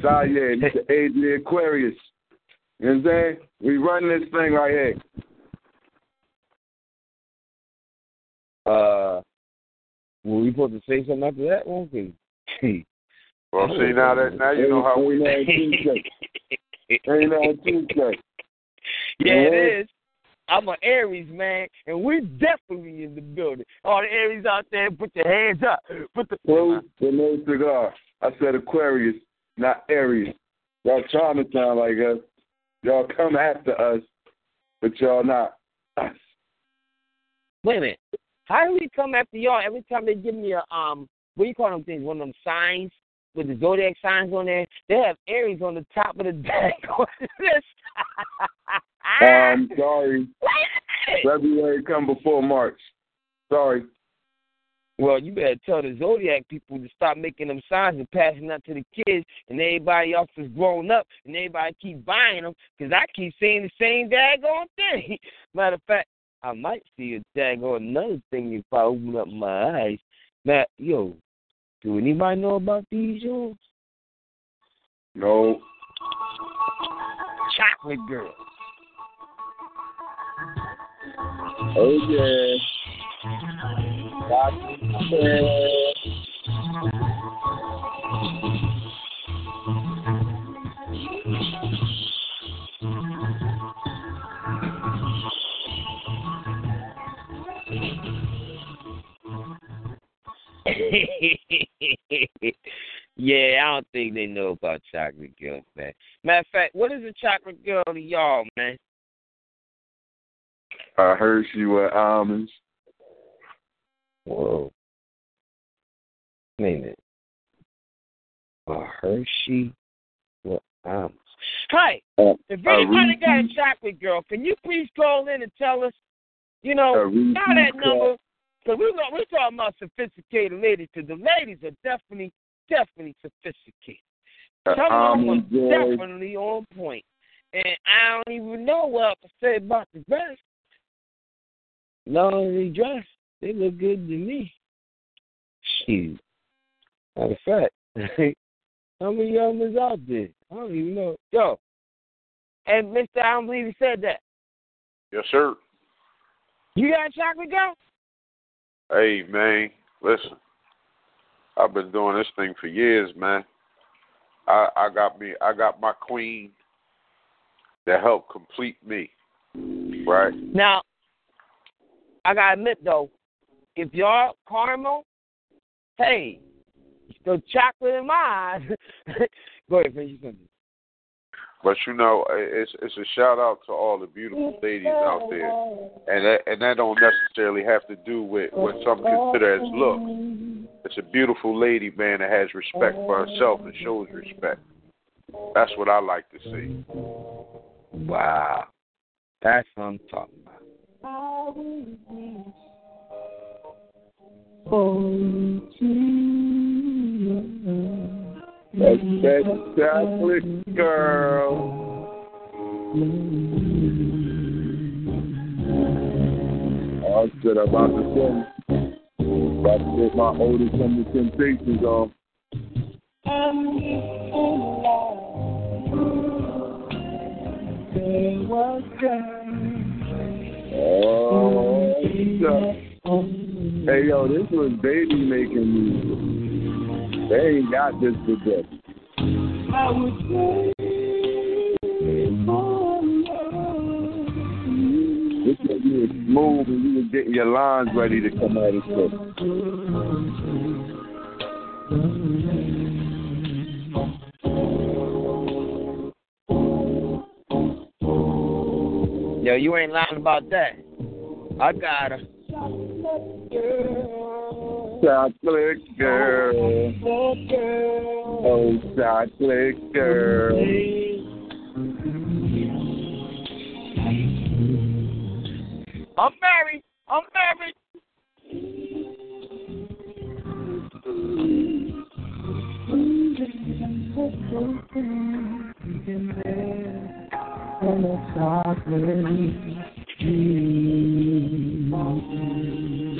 Zaire, he's the age of the Aquarius. You know what I'm saying? We running this thing right here. Uh, were we supposed to say something after that one? 'Cause- Well, see now that now you know how we. Ain't no [LAUGHS] Tuesday. Ain't no Tuesday. Yeah, it is. I'm an Aries man, and we're definitely in the building. All the Aries out there, put your hands up. Put the Close the no cigar. I said Aquarius, not Aries. Y'all trying to sound like us. Y'all come after us, but y'all not us. Wait a minute. How do we come after y'all every time they give me a um what do you call them things? One of them signs with the zodiac signs on there. They have Aries on the top of the [LAUGHS] deck [LAUGHS] on the list. Um, sorry. Wait a minute. February come before March. Sorry. Well, you better tell the Zodiac people to stop making them signs and passing out to the kids, and everybody else is grown up, and everybody keep buying them, because I keep seeing the same daggone thing. [LAUGHS] Matter of fact, I might see a daggone another thing if I open up my eyes. Now, yo, do anybody know about these, yo? No. Chocolate Girl. Oh [LAUGHS] yeah. yeah, I don't think they know about Chocolate Girl, man. Matter of fact, what is a Chocolate Girl to y'all, man? I heard she with almonds. Whoa. Wait a minute. A Hershey with almonds. Hi, Uh, if a anybody got a chocolate girl, can you please call in and tell us, you know, a Reese's now that cup. number, because we're, we're talking about sophisticated ladies, because the ladies are definitely, definitely sophisticated. a Some of them are definitely on point. And I don't even know what to say about the dress. Long as they dress, they look good to me. Shoot. Matter of fact, [LAUGHS] how many of them is out there? I don't even know. Yo, and Mister, I don't believe he said that. Yes, sir. You got a chocolate girl? Hey man, listen. I've been doing this thing for years, man. I I got me I got my queen that helped complete me. Right? Now, I gotta admit though, if y'all caramel, hey, the chocolate in my eyes. [LAUGHS] Go ahead, finish your sentence. But you know, it's it's a shout out to all the beautiful ladies out there, and that and that don't necessarily have to do with what some consider as look. It's a beautiful lady, man, that has respect for herself and shows respect. That's what I like to see. Wow, that's what I'm talking about. Chocolate girl. I said about to say. About to my oldest from the Temptations on. Oh. Hey yo, this was baby making music. They ain't got this together. This was you was smooth and you was getting your lines ready to come out of stuff. Yo, you ain't lying about that. I got her. Chocolate girl. Oh, chocolate girl. I'm married. I'm married.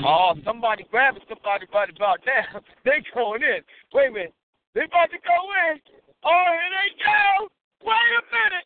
Oh, somebody grabbing somebody by the about that. [LAUGHS] They going in. Wait a minute. They about to go in. Oh, here they go. Wait a minute.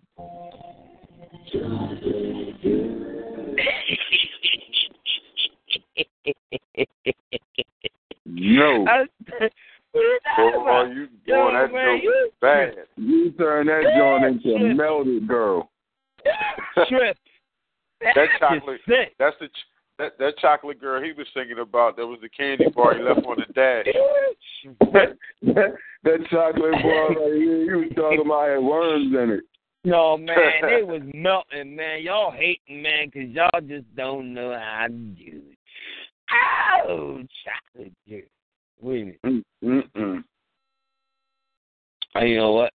girl. [LAUGHS] That chocolate, that's the ch- that that chocolate girl he was singing about. That was the candy bar he left on the dash. [LAUGHS] that, that chocolate bar right here, you was talking about had worms in it. No, man, they was [LAUGHS] melting, man. Y'all hating, man, cause y'all just don't know how to do it. Oh, chocolate juice. Wait a minute. Mm, Mm-mm. Oh, you know what?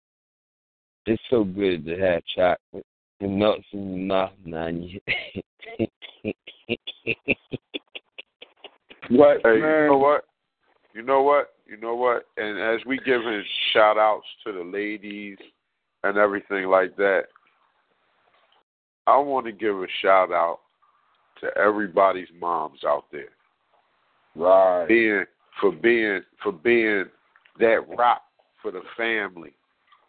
It's so good to have chocolate. It melts in your mouth now. you- [LAUGHS] What, Hey, man? you know what? You know what? You know what? And as we giving shout outs to the ladies and everything like that, I want to give a shout out to everybody's moms out there. Right. being for being for being that rock for the family.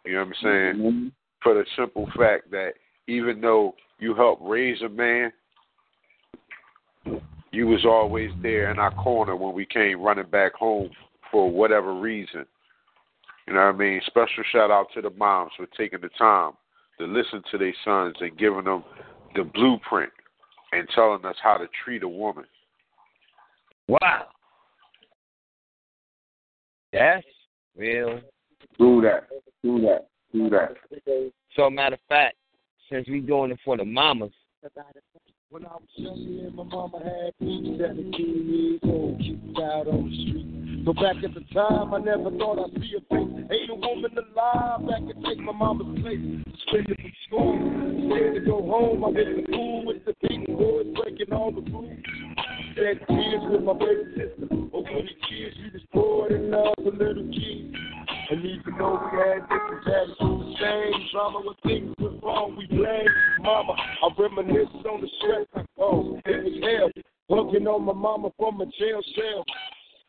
You know what I'm saying? Mhm. For the simple fact that even though you helped raise a man, you was always there in our corner when we came running back home for whatever reason. You know what I mean? Special shout out to the moms for taking the time to listen to their sons and giving them the blueprint and telling us how to treat a woman. wow. That's real. Do that. Do that. Do that. So, matter of fact, since we doing it for the mamas, When I was younger my mama had me 17 years old, kicked out on the street. So back at the time, I never thought I'd see a face. Ain't a woman alive that could take my mama's place. Suspended from school, scared to go home. I went to school with the big boys breaking all the rules. Shed tears with my baby sister. Over the years, we destroyed and loved a little kid. And even though we had different daddies, the same drama when things went wrong, we blame mama. I reminisce on the stress. Oh, it was hell. Hugging on my mama from a jail cell.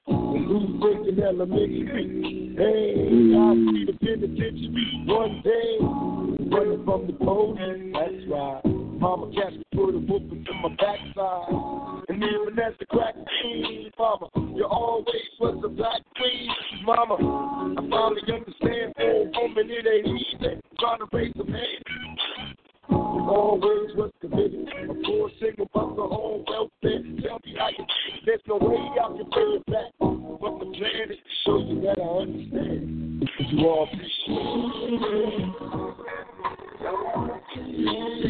And who's breaking elementary? Hey, I'll see the penitentiary one day. Running from the police. That's right. Mama me, put a whooping to my backside. And even as the crack queen, mama, you always was a black queen. Mama, I finally understand a woman it ain't easy trying to raise a man. You Always was committed. A poor single mother, home welfare. Tell me how you There's no way I can pay it back. But the plan is to show you that I understand. You all appreciate Dear.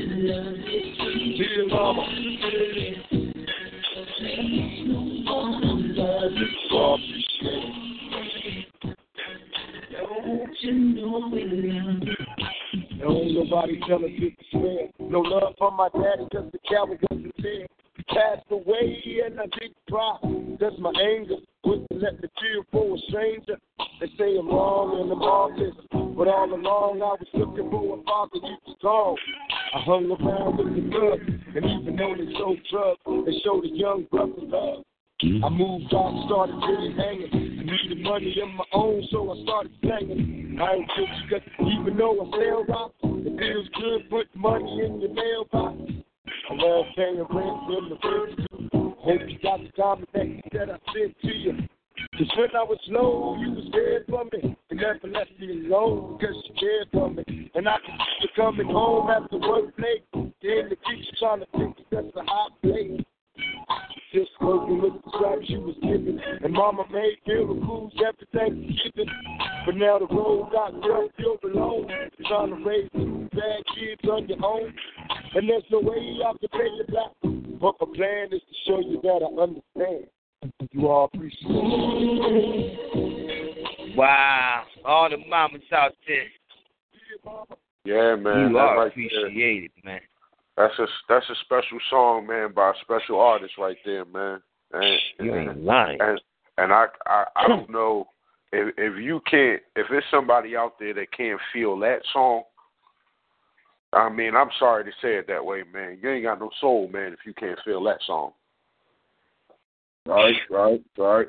Don't nobody tell us it's fair. No love from my daddy cause the coward wasn't there. Passed away and I didn't cry. That's my anger. Wouldn't let me feel for a stranger. Say I'm wrong and I'm heartless. But all along I was looking for a father you was gone. I hung around with the thugs. And even though they sold drugs, they showed a young brother love. Mm-hmm. I moved on, started really hanging. I needed money of my own, so I started slanging. I ain't guilty, cause even though I sell rock, it feels good put money in your mailbox. I love paying rent from the first two. Hope you got the combination that I sent to you. Cause when I was low, you was there for me. You never left me alone, cause you cared for me. And I can see you coming home after work late. Then the teacher trying to think that's a hot place. Just working with the stripes she was giving. And mama made miracles every Thanksgiving. But now the road got real, you're alone. Trying to raise two bad kids on your own. And there's no way I can pay you back. But my plan is to show you that I understand. You all appreciate it. Wow. All the mamas out there. Yeah, man. you that are right there. man. That's a that's a special song, man, by a special artist right there, man. And You ain't lying. and and I I, I don't know if if you can't if there's somebody out there that can't feel that song. I mean, I'm sorry to say it that way, man. You ain't got no soul, man, if you can't feel that song. Right, right, right.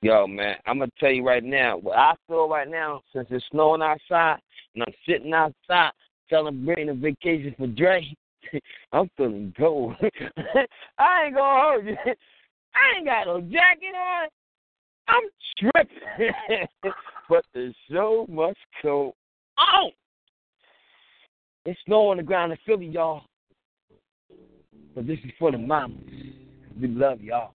Yo, man, I'm gonna tell you right now, what I feel right now, since it's snowing outside and I'm sitting outside celebrating a vacation for Dre, [LAUGHS] I'm feeling cold. [LAUGHS] I ain't gonna hold you. [LAUGHS] I ain't got no jacket on. I'm tripping. but there's so much cold. Oh! It's snow on the ground in Philly, y'all. But this is for the mamas. We love y'all.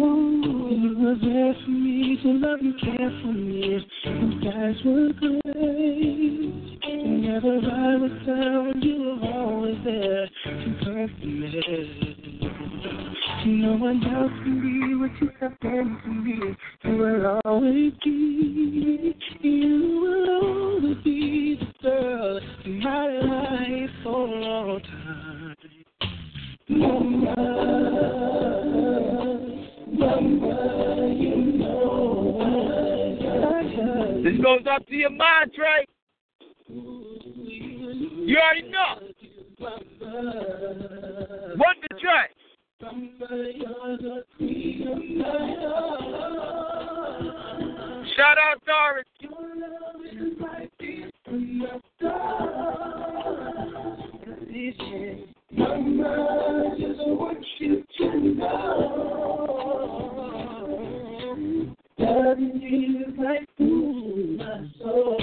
were there for me to love and care for me. And guys were great. Whenever I was down, you were always there to comfort me. No one else can be what you have been to me. You will always be. You will always be the girl in my life for a long time. You I This goes up to your mind, Trey. You already know. What the Trey? Shout out Doris. Mama, just want you to know that you like food, my soul.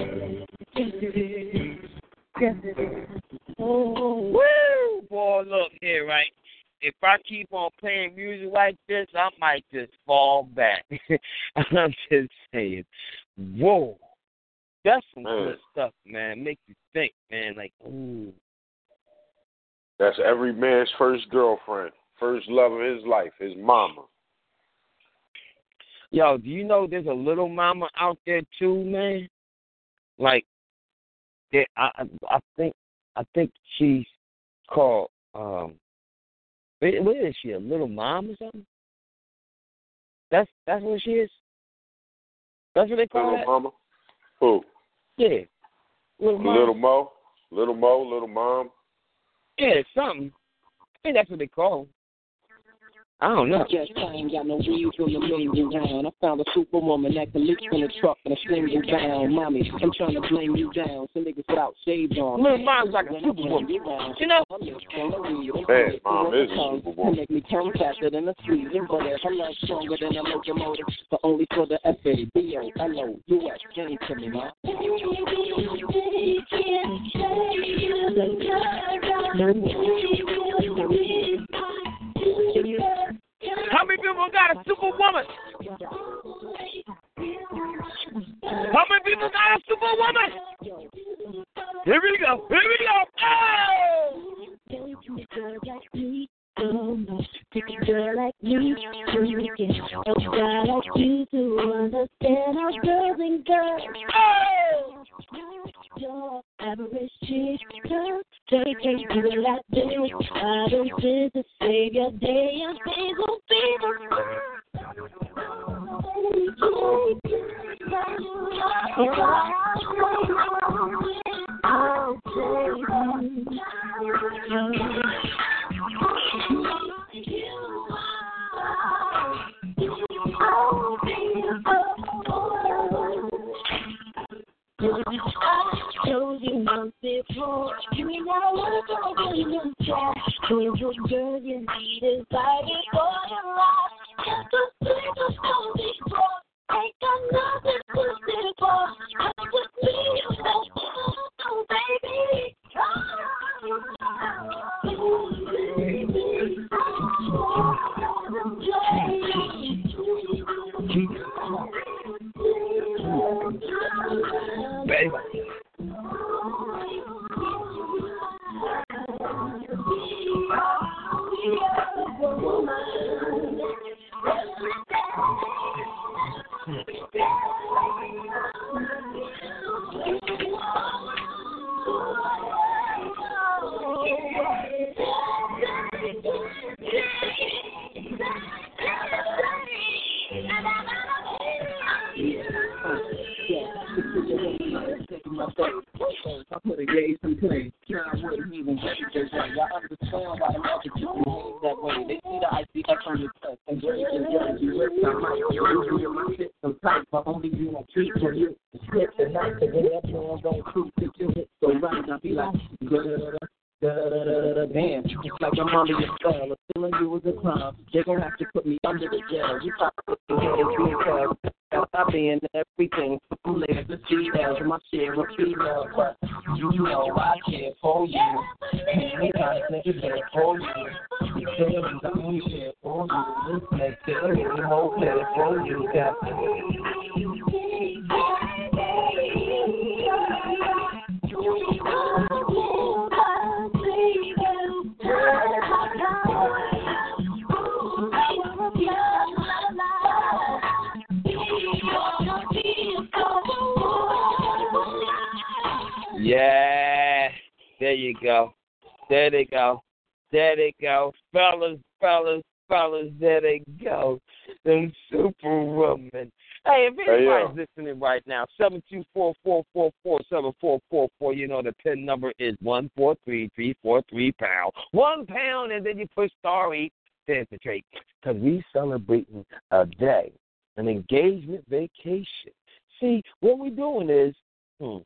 Yes, it is. Yes, it is. Woo! Boy, look here, right? If I keep on playing music like this, I might just fall back. [LAUGHS] I'm just saying. Whoa. That's some Man. good stuff, man. Make you think, man. Like, ooh. That's every man's first girlfriend, first love of his life, his mama. Yo, do you know there's a little mama out there too, man? Like, there, I, I, think, I think she's called. um Wait, what is she? A little mom or something? That's that's what she is. That's what they call Little that. mama. Who? Yeah, little mom. Little Mo. Little Mo. Little mom. Yeah, something. I think that's what they call. 'Em. I don't know. Just ain't got no weed from the million down. I found a superwoman that can lift in the truck and a sling you down. Mommy, I'm trying to blame you down. Some niggas without shades on. Little mom's like a superwoman. You know? Man, mom is a superwoman. Make me turn faster than a freezing butter. Her love stronger than a locomotive, but only for the F A B O L O U S. Give it to me, ma. How many people got a superwoman? How many people got a superwoman? Here we go. Here we go. Oh! Pretty girl like you, you can help guy like you to understand how girls and girls. Oh! Your average chick, they like this. I don't to save your day. I'm single, I'll Told you once before, you know. Told girl, you need your life. Just a little stone before, ain't got nothing to live for. I'm just me, you know, oh, baby. Baby. I could have gave some play. John wouldn't even get it that way. I understand why the market behave that way. They see the ICF on your test and break and judge you. Rip my mic, you you my system tight, but only you won't treat for you. The script and not to get that man don't cruise to it. So right now be like, Damn, it's like I'm under your spell. If killing you was a crime, they're gonna have to put me under the jail. You put me in jail. I've been everything to see down to my share of female, but you know I care for you. Kind niggas there for you. You tell me I only care for you. This makes it a little more better for you, Yeah. There you go. There they go. There they go. Fellas, fellas, fellas, there they go. Them superwomen. Hey, if anybody's listening right now, seven two four four four four seven four four four. You know the pin number is one four three three four three pound. One pound, and then you push star eight to infiltrate. Because we celebrating a day, an engagement vacation. See, what we're doing is hmm,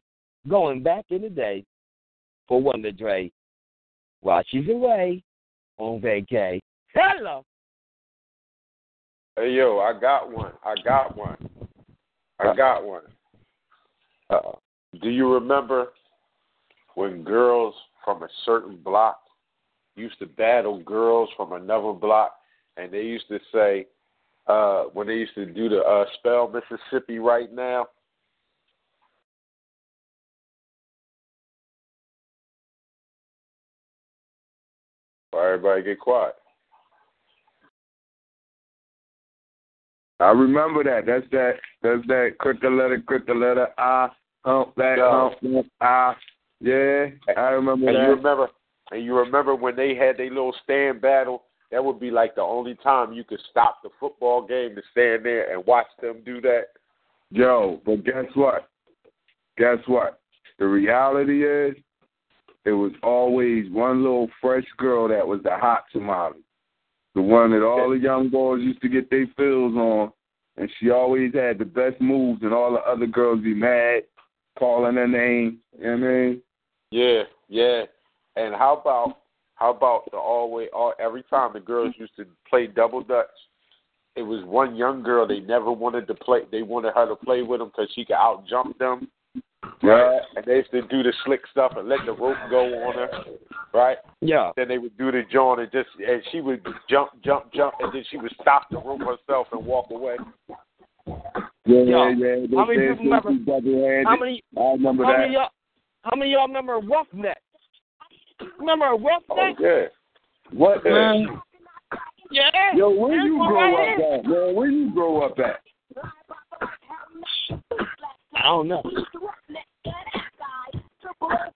going back in the day for Wonder Dre while she's away on vacay. Hello. Hey yo, I got one. I got one. I got one. Uh-oh. Do you remember when girls from a certain block used to battle girls from another block, and they used to say uh, when they used to do the uh, spell Mississippi right now? Why everybody get quiet? I remember that. That's that. That's that. Quick the letter, quick the letter. I hump that Yeah. hump. hump, I. Yeah, I remember And that. you remember, and you remember when they had their little stand battle that would be like the only time you could stop the football game to stand there and watch them do that. Yo, but guess what? Guess what? The reality is, it was always one little fresh girl that was the hot tamale. The one that all the young boys used to get their fills on, and she always had the best moves, and all the other girls be mad, calling her name. You know what I mean? Yeah, yeah. And how about how about the always all every time the girls used to play double dutch, it was one young girl they never wanted to play. They wanted her to play with them because she could out jump them. Right. And they used to do the slick stuff and let the rope go on her, right? Yeah. Then they would do the joint and just and she would jump, jump, jump, and then she would stop the rope herself and walk away. Yeah, Yo, yeah. How many said people remember- double-handed. How many I remember how that. many y'all how many y'all remember Roughneck? Remember Oh Roughneck? yeah. What Yeah. man? Yeah. Yo, where There's you grow right up here. at, man? Where you grow up at? I don't know.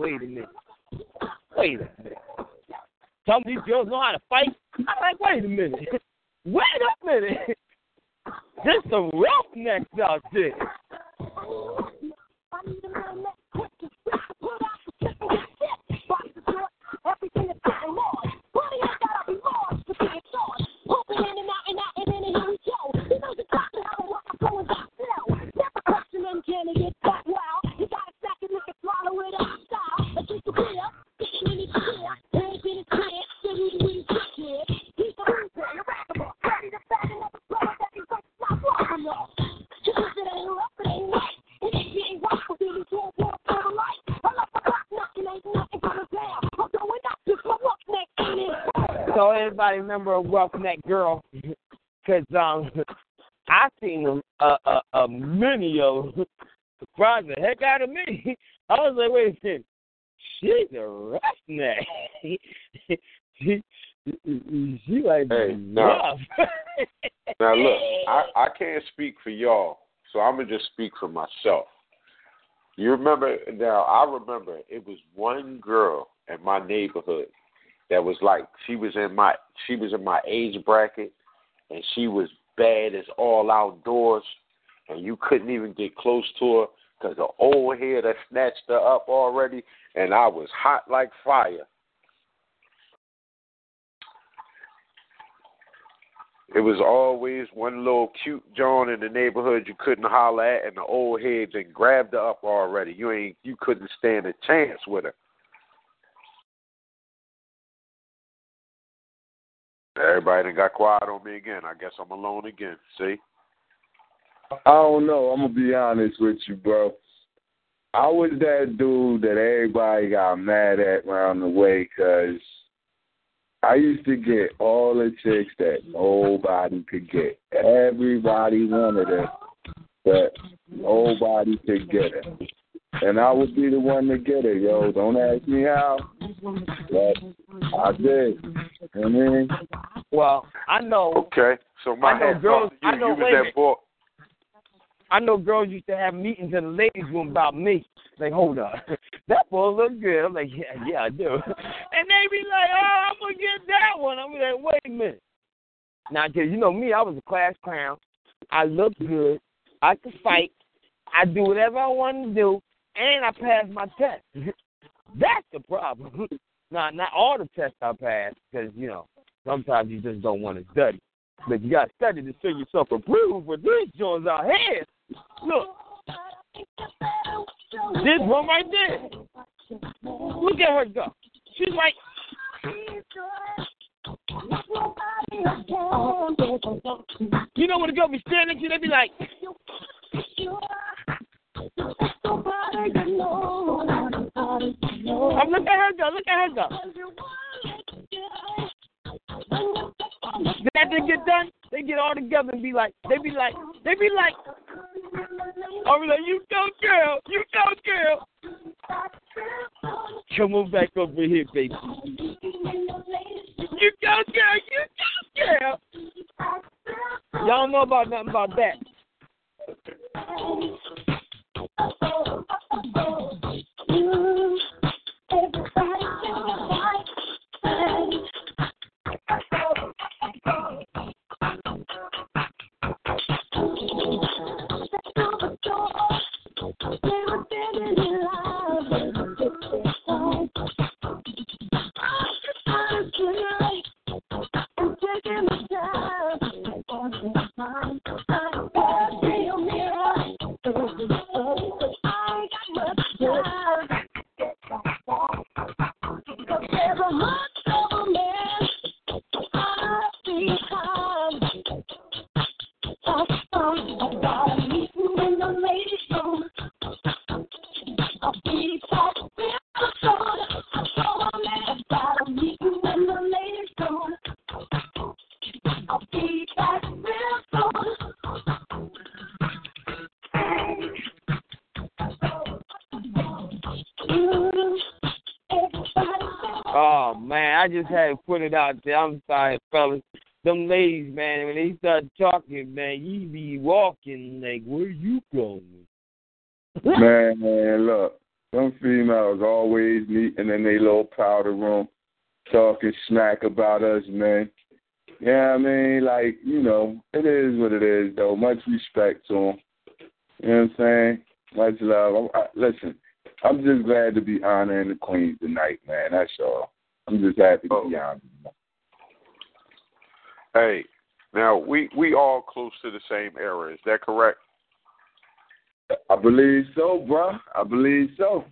wait a minute. Wait a minute. Some of these girls know how to fight. I'm like, wait a minute. [LAUGHS] Wait a minute. [LAUGHS] There's some roughnecks out there. Remember a roughneck girl? Cause um, [LAUGHS] I seen a, a, uh, uh, many of. Surprised the heck out of me. I was like, wait a minute, she's a roughneck. she, [LAUGHS] she like Hey. Now look, I, I can't speak for y'all, so I'm gonna just speak for myself. You remember now? I remember it was one girl in my neighborhood that was like she was in my she was in my age bracket, and she was bad as all outdoors, and you couldn't even get close to her because the old head had snatched her up already, and I was hot like fire. It was always one little cute John in the neighborhood you couldn't holler at, and the old heads and grabbed her up already. You ain't, you couldn't stand a chance with her. Everybody got quiet on me again. I guess I'm alone again. See? I don't know. I'm gonna be honest with you, bro. I was that dude that everybody got mad at around the way 'cause I used to get all the chicks that nobody could get. Everybody wanted it, but nobody could get her. And I would be the one to get it, yo. Don't ask me how, but I did. You know I mean? well, I know Okay. So my I know hat girls- to you. I know- you was that minute. boy. I know girls used to have meetings in the ladies' room about me. Like, hold up, [LAUGHS] that boy look good. I'm like, yeah, yeah, I do. And they be like, oh, I'm gonna get that one. I'm like, wait a minute. Now, cause you know me, I was a class clown. I look good. I could fight. I do whatever I wanted to do, and I passed my test. [LAUGHS] That's the problem. [LAUGHS] not not all the tests I passed, because you know sometimes you just don't want to study. But you got to study to show yourself approved. But these joints out here, look, this one right there. Look at her go. She's like, [LAUGHS] you know when the girl be at you, they be like, I'm look at her go, look at her go. Then after they get done, they get all together and be like, they be like, they be like, I'll be like, you go girl, you go girl. Come on back over here, baby. You go girl, you go girl. Y'all know about nothing about that. Oh man, I just had to put it out there. I'm sorry, fellas. Them ladies, man, when they start talking, man, you be walking like, where you going? Man, man, look, some females always meeting in their little powder room, talking smack about us, man. Yeah, I mean, like, you know, it is what it is, though. Much respect to them. You know what I'm saying? Much love. I, I, listen, I'm just glad to be honoring the queen tonight, man. That's all. I'm just happy to be. Hey, now we we all close to the same era. Is that correct? I believe so, bro. I believe so.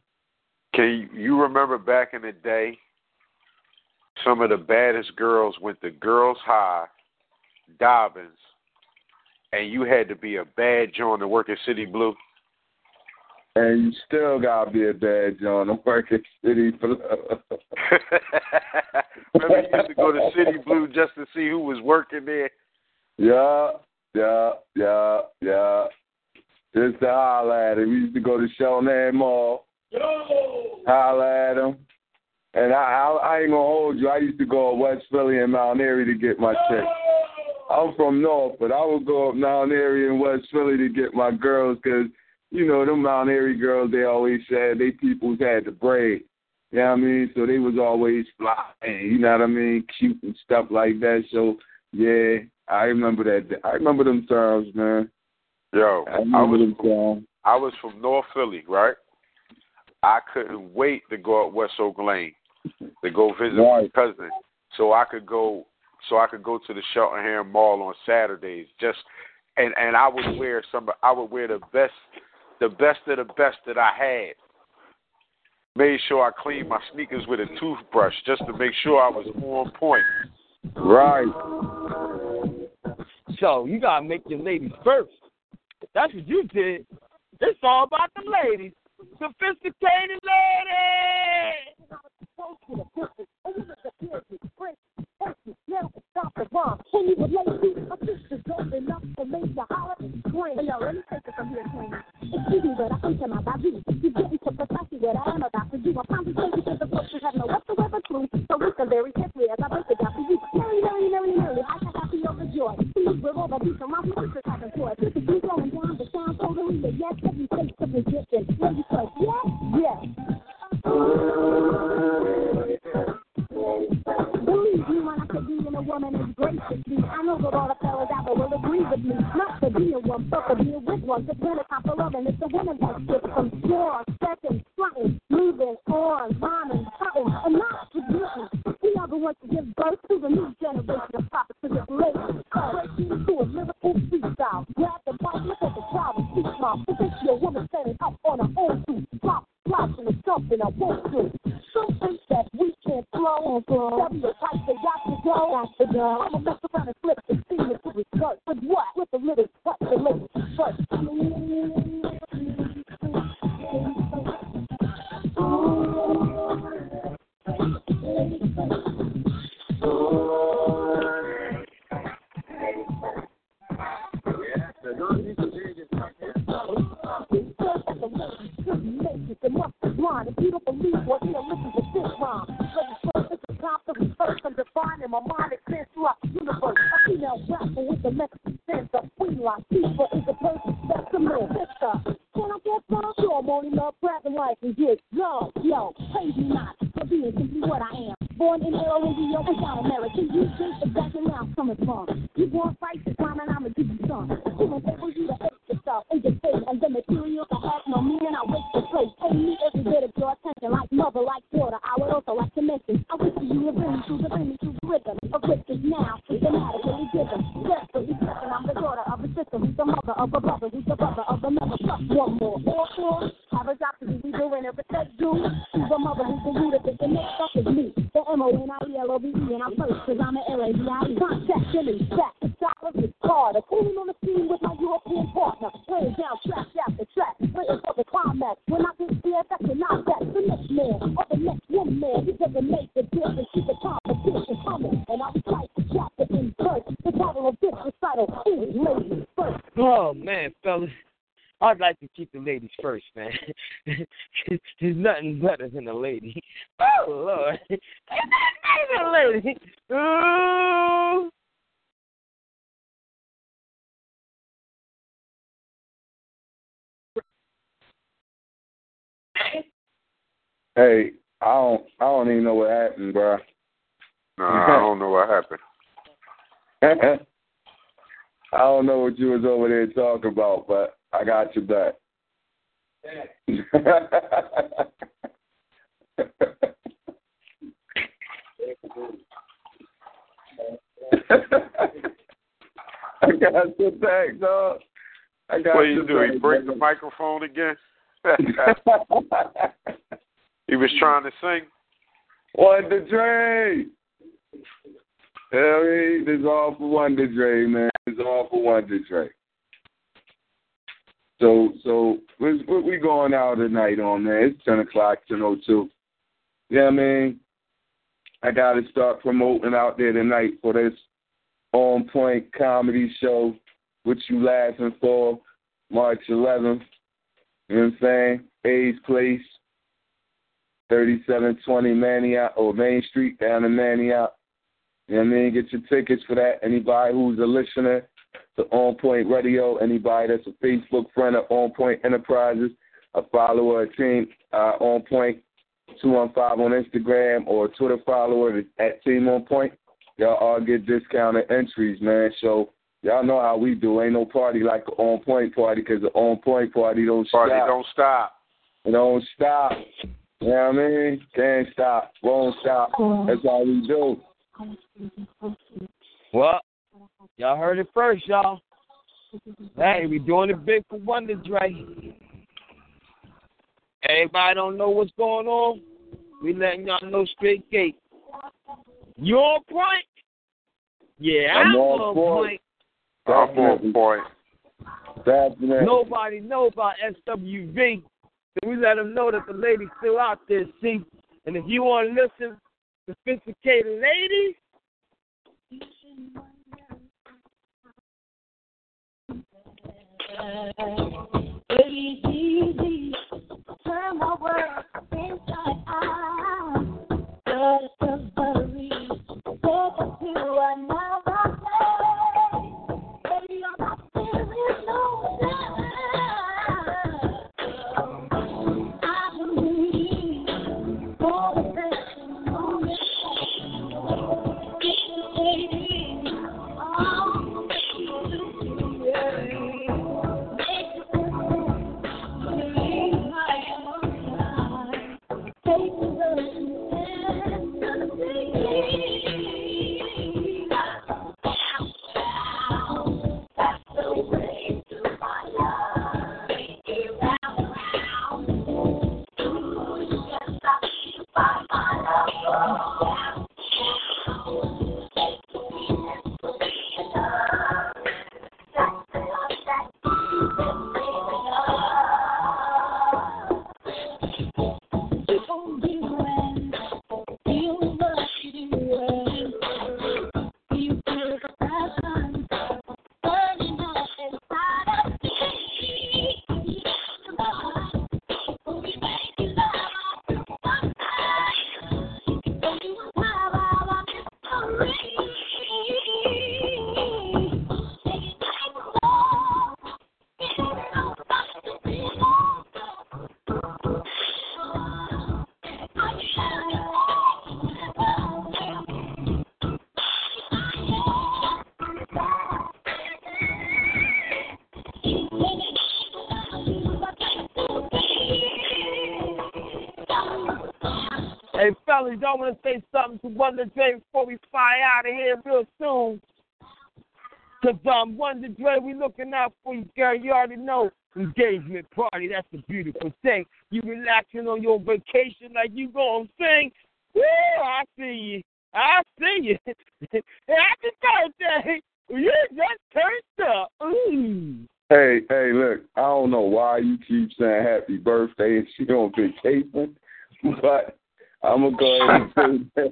Can you, you remember back in the day? Some of the baddest girls went to Girls High, Dobbins, and you had to be a bad joint to work at City Blue. And you still gotta be a bad John. I'm working City [LAUGHS] Blue. Remember you used to go to City Blue just to see who was working there? Yeah, yeah, yeah, yeah. Just to holler at him. We used to go to Shonan Mall. Holler at him. And I, I, I ain't gonna hold you. I used to go to West Philly and Mount Airy to get my chick. I'm from North, but I would go up Mount Airy and West Philly to get my girls 'cause you know, them Mount Airy girls, they always said they peoples had the braid. You know what I mean? So they was always fly, you know what I mean, cute and stuff like that. So yeah, I remember that. I remember them times, man. Yo, I remember was them times. I was from North Philly, right? I couldn't wait to go up West Oak Lane to go visit my cousin, so I could go, so I could go to the Cheltenham Mall on Saturdays. Just and and I would wear some. I would wear the best, the best of the best that I had. Made sure I cleaned my sneakers with a toothbrush just to make sure I was on point. Right. So you gotta make your ladies first. That's what you did. It's all about the ladies. Sophisticated ladies. When you were lazy, a sister dope enough to make you holler and scream. Yo, let me take it from here, Queen. Excuse me, but I think to my body. You get into precisely what I am about to do. A conversation to the folks who have no whatsoever clue. So listen very carefully Hey, I don't I don't even know what happened, bro. Nah, I don't know what happened. [LAUGHS] I don't know what you was over there talking about, but I got you back. [LAUGHS] I got you back, dog. I got What do you do? back, He break the microphone again? [LAUGHS] he was trying to sing. Wonder Dre. Hell, it's all for Wonder Dre, man. It's all for Wonder Dre. So, so we we going out tonight on man. It's ten o'clock, ten o two. Yeah, I mean, I got to start promoting out there tonight for this on point comedy show. What you laughing for? March 11th. You know what I'm saying? A's Place, 3720 Manayunk or Main Street down in Manayunk. You know what I mean? Get your tickets for that. Anybody who's a listener to On Point Radio, anybody that's a Facebook friend of On Point Enterprises, a follower, a team uh, On Point 215 on Instagram or a Twitter follower at Team On Point, y'all all get discounted entries, man. So y'all know how we do. Ain't no party like the On Point party because the On Point party don't Party stop. don't stop. It don't stop. You know what I mean? Can't stop. Won't stop. That's all we do. Well, y'all heard it first, y'all. Hey, we doing it big for Wonder Dre. Everybody don't know what's going on. We letting y'all know straight gate. You on point? Yeah, I'm I'm, on on point. point. I'm on point. Nobody know about SWV. We let them know that the lady's still out there, see? And if you want to listen, sophisticated it's easy. Turn my world inside out. Another place. Baby, no. Fellas, y'all want to say something to Wonder Dre before we fly out of here real soon? Because um, Wonder Dre, we looking out for you, girl. You already know. Engagement party, that's a beautiful thing. You relaxing on your vacation like you gonna sing. Woo, I see you. I see you. [LAUGHS] Happy birthday. You just turned up. Ooh. Hey, hey, look, I don't know why you keep saying happy birthday and she on vacation, [LAUGHS] but I'm gonna go ahead and say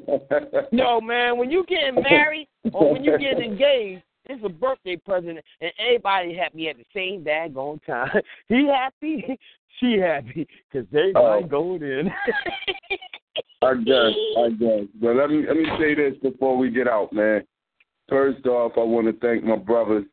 [LAUGHS] No, man, when you getting married or when you getting engaged, it's a birthday present, and everybody happy at the same daggone time. [LAUGHS] He happy, she happy, because everybody Oh. going [LAUGHS] in. I guess, I guess. But let me let me say this before we get out, man. First off, I want to thank my brothers,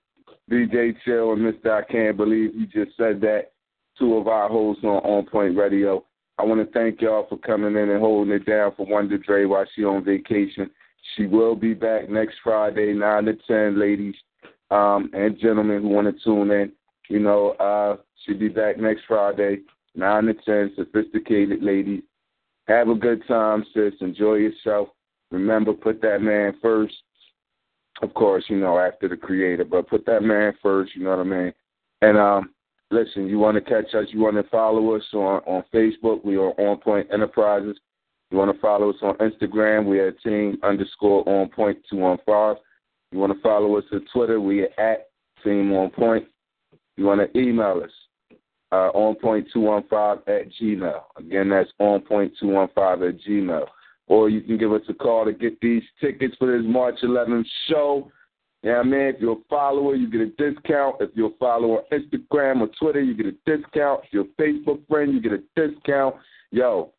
DJ Chill and Mr. I Can't Believe you just said that. Two of our hosts on On Point Radio. I want to thank y'all for coming in and holding it down for Wonder Dre while she on vacation. She will be back next Friday, nine to ten, ladies um, and gentlemen who want to tune in. You know, uh, she'll be back next Friday, nine to ten. Sophisticated ladies. Have a good time, sis. Enjoy yourself. Remember, put that man first. Of course, you know, after the creator, but put that man first, you know what I mean? And um listen, you want to catch us, you want to follow us on, on Facebook, we are On Point Enterprises. You want to follow us on Instagram, we are team underscore on point two one five. You want to follow us on Twitter, we are at team on point. You want to email us, uh, onpoint215 at gmail. Again, that's onpoint215 at gmail. Or you can give us a call to get these tickets for this March 11th show. Yeah, I mean, if you're a follower, you get a discount. If you're a follower on Instagram or Twitter, you get a discount. If you're a Facebook friend, you get a discount. Yo,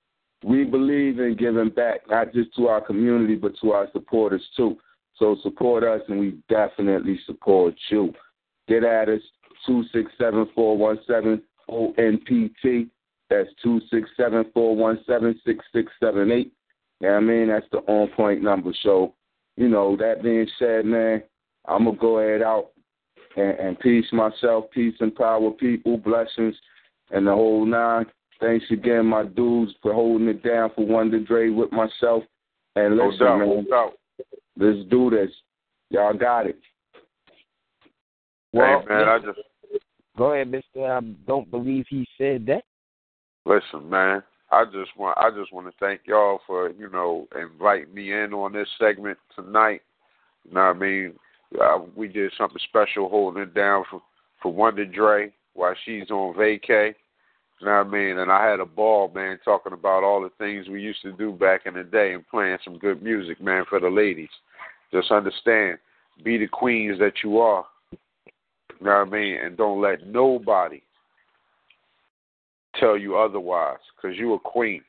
we believe in giving back, not just to our community, but to our supporters too. So support us, and we definitely support you. Get at us, 267-417-ONPT. That's 267-417-6678. Yeah, I mean, that's the on point number. So, you know, that being said, man, I'm going to go ahead out and, and peace myself, peace and power, people, blessings, and the whole nine. Thanks again, my dudes, for holding it down for Wonder Dre with myself. And No listen, doubt, man, no doubt. let's do this. Y'all got it. Well, hey man, I just Go ahead, Mister. I don't believe he said that. listen, man. I just want I just want to thank y'all for you know inviting me in on this segment tonight. You know what I mean? Uh, we did something special, holding it down for for Wonder Dre while she's on vacay. You know what I mean? And I had a ball, man, talking about all the things we used to do back in the day and playing some good music, man, for the ladies. Just understand, be the queens that you are. You know what I mean? And don't let nobody tell you otherwise, because you a queen.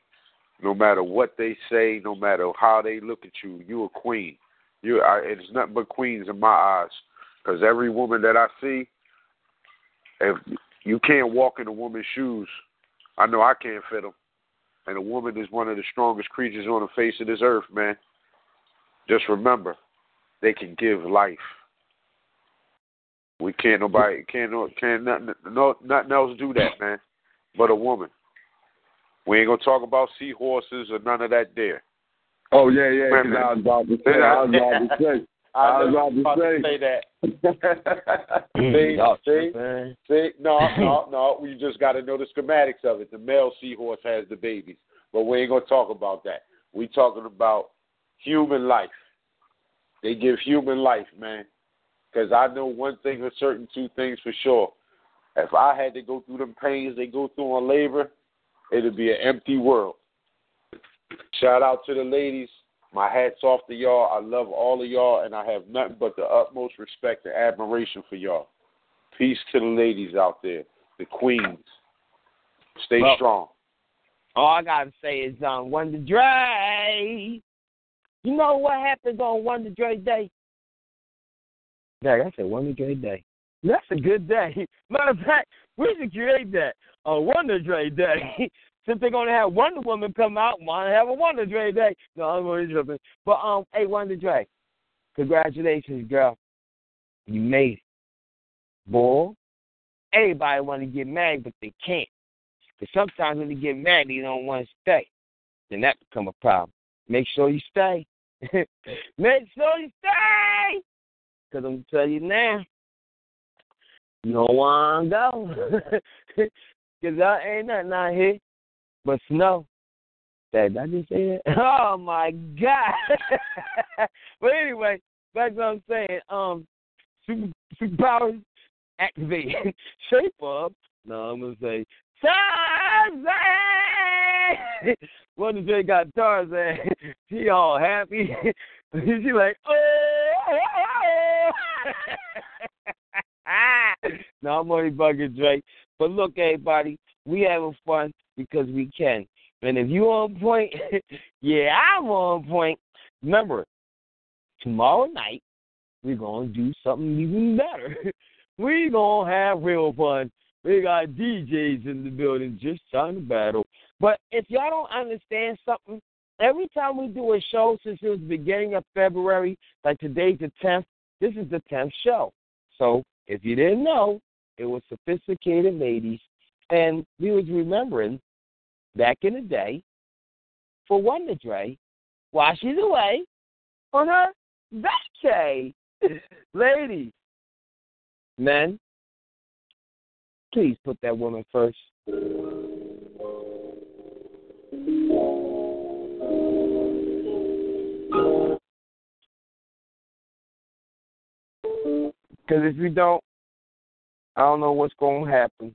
No matter what they say, no matter how they look at you, you a queen. You, I, it's nothing but queens in my eyes. Because every woman that I see, if you can't walk in a woman's shoes, I know I can't fit them. And a woman is one of the strongest creatures on the face of this earth, man. Just remember, they can give life. We can't nobody can't can't nothing no nothing else do that, man. But a woman. We ain't gonna talk about seahorses or none of that there. Oh, yeah, yeah, Wait a 'cause minute. I was about to say, I was about to say. [LAUGHS] I was about to say. that. [LAUGHS] Mm, See, y'all see? tripping. See, no, [LAUGHS] no, no. We just got to know the schematics of it. The male seahorse has the babies, but we ain't gonna talk about that. We talking about human life. They give human life, man. Because I know one thing for certain, two things for sure. If I had to go through them pains they go through on labor, it'd be an empty world. Shout out to the ladies. My hat's off to y'all. I love all of y'all, and I have nothing but the utmost respect and admiration for y'all. Peace to the ladies out there, the queens. Stay Well- strong. All I gotta say is um Wonder Dre. You know what happens on Wonder Dre Day? Dang, I said Wonder Dre Day. That's a good day. [LAUGHS] Matter of fact, we should create that on Wonder Dre Day. [LAUGHS] Since they're gonna have Wonder Woman come out, wanna have a Wonder Dre Day. No, I'm only joking. But um, hey Wonder Dre, congratulations, girl. You made it. Boy, everybody wanna get married, but they can't. Because sometimes when they get married, they don't want to stay. Then that become a problem. make sure you stay. [LAUGHS] make sure you stay. Because I'm going to tell you now, you don't want to go. [LAUGHS] Because there ain't nothing out here but snow. Did I just say that? [LAUGHS] Oh, my God. [LAUGHS] but anyway, to what I'm saying. Um, super, superpowers activate. [LAUGHS] Shape up. No, I'm to say Tarzan! If they got Tarzan? She all happy. she like, oh! no, I'm only bugging Drake. But look, everybody, we having fun because we can. And if you on point, [LAUGHS] yeah, I'm on point. Remember, tomorrow night we're gonna do something even better. [LAUGHS] we gonna have real fun. We got DJs in the building just trying to battle. But if y'all don't understand something, every time we do a show since it was the beginning of February, like today's the 10th, this is the 10th show. So if you didn't know, it was sophisticated ladies. And we was remembering back in the day for Wonder Dre while she's away on her vacay. [LAUGHS] ladies, men, please put that woman first. Because if you don't, I don't know what's going to happen.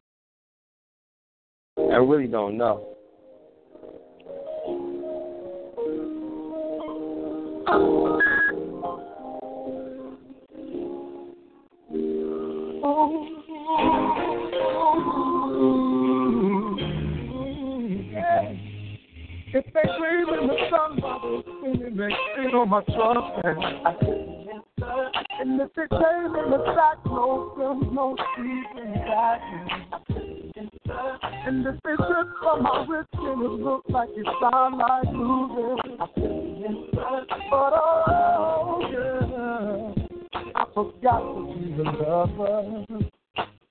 I really don't know. Claim in the sun, bubbles, and they sit on my truck, and and in the sack, no no street inside And from my wrist, and it looks like it sound like forgot to be lover.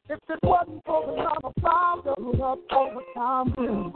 If it wasn't for the love of five, doubled up over time, then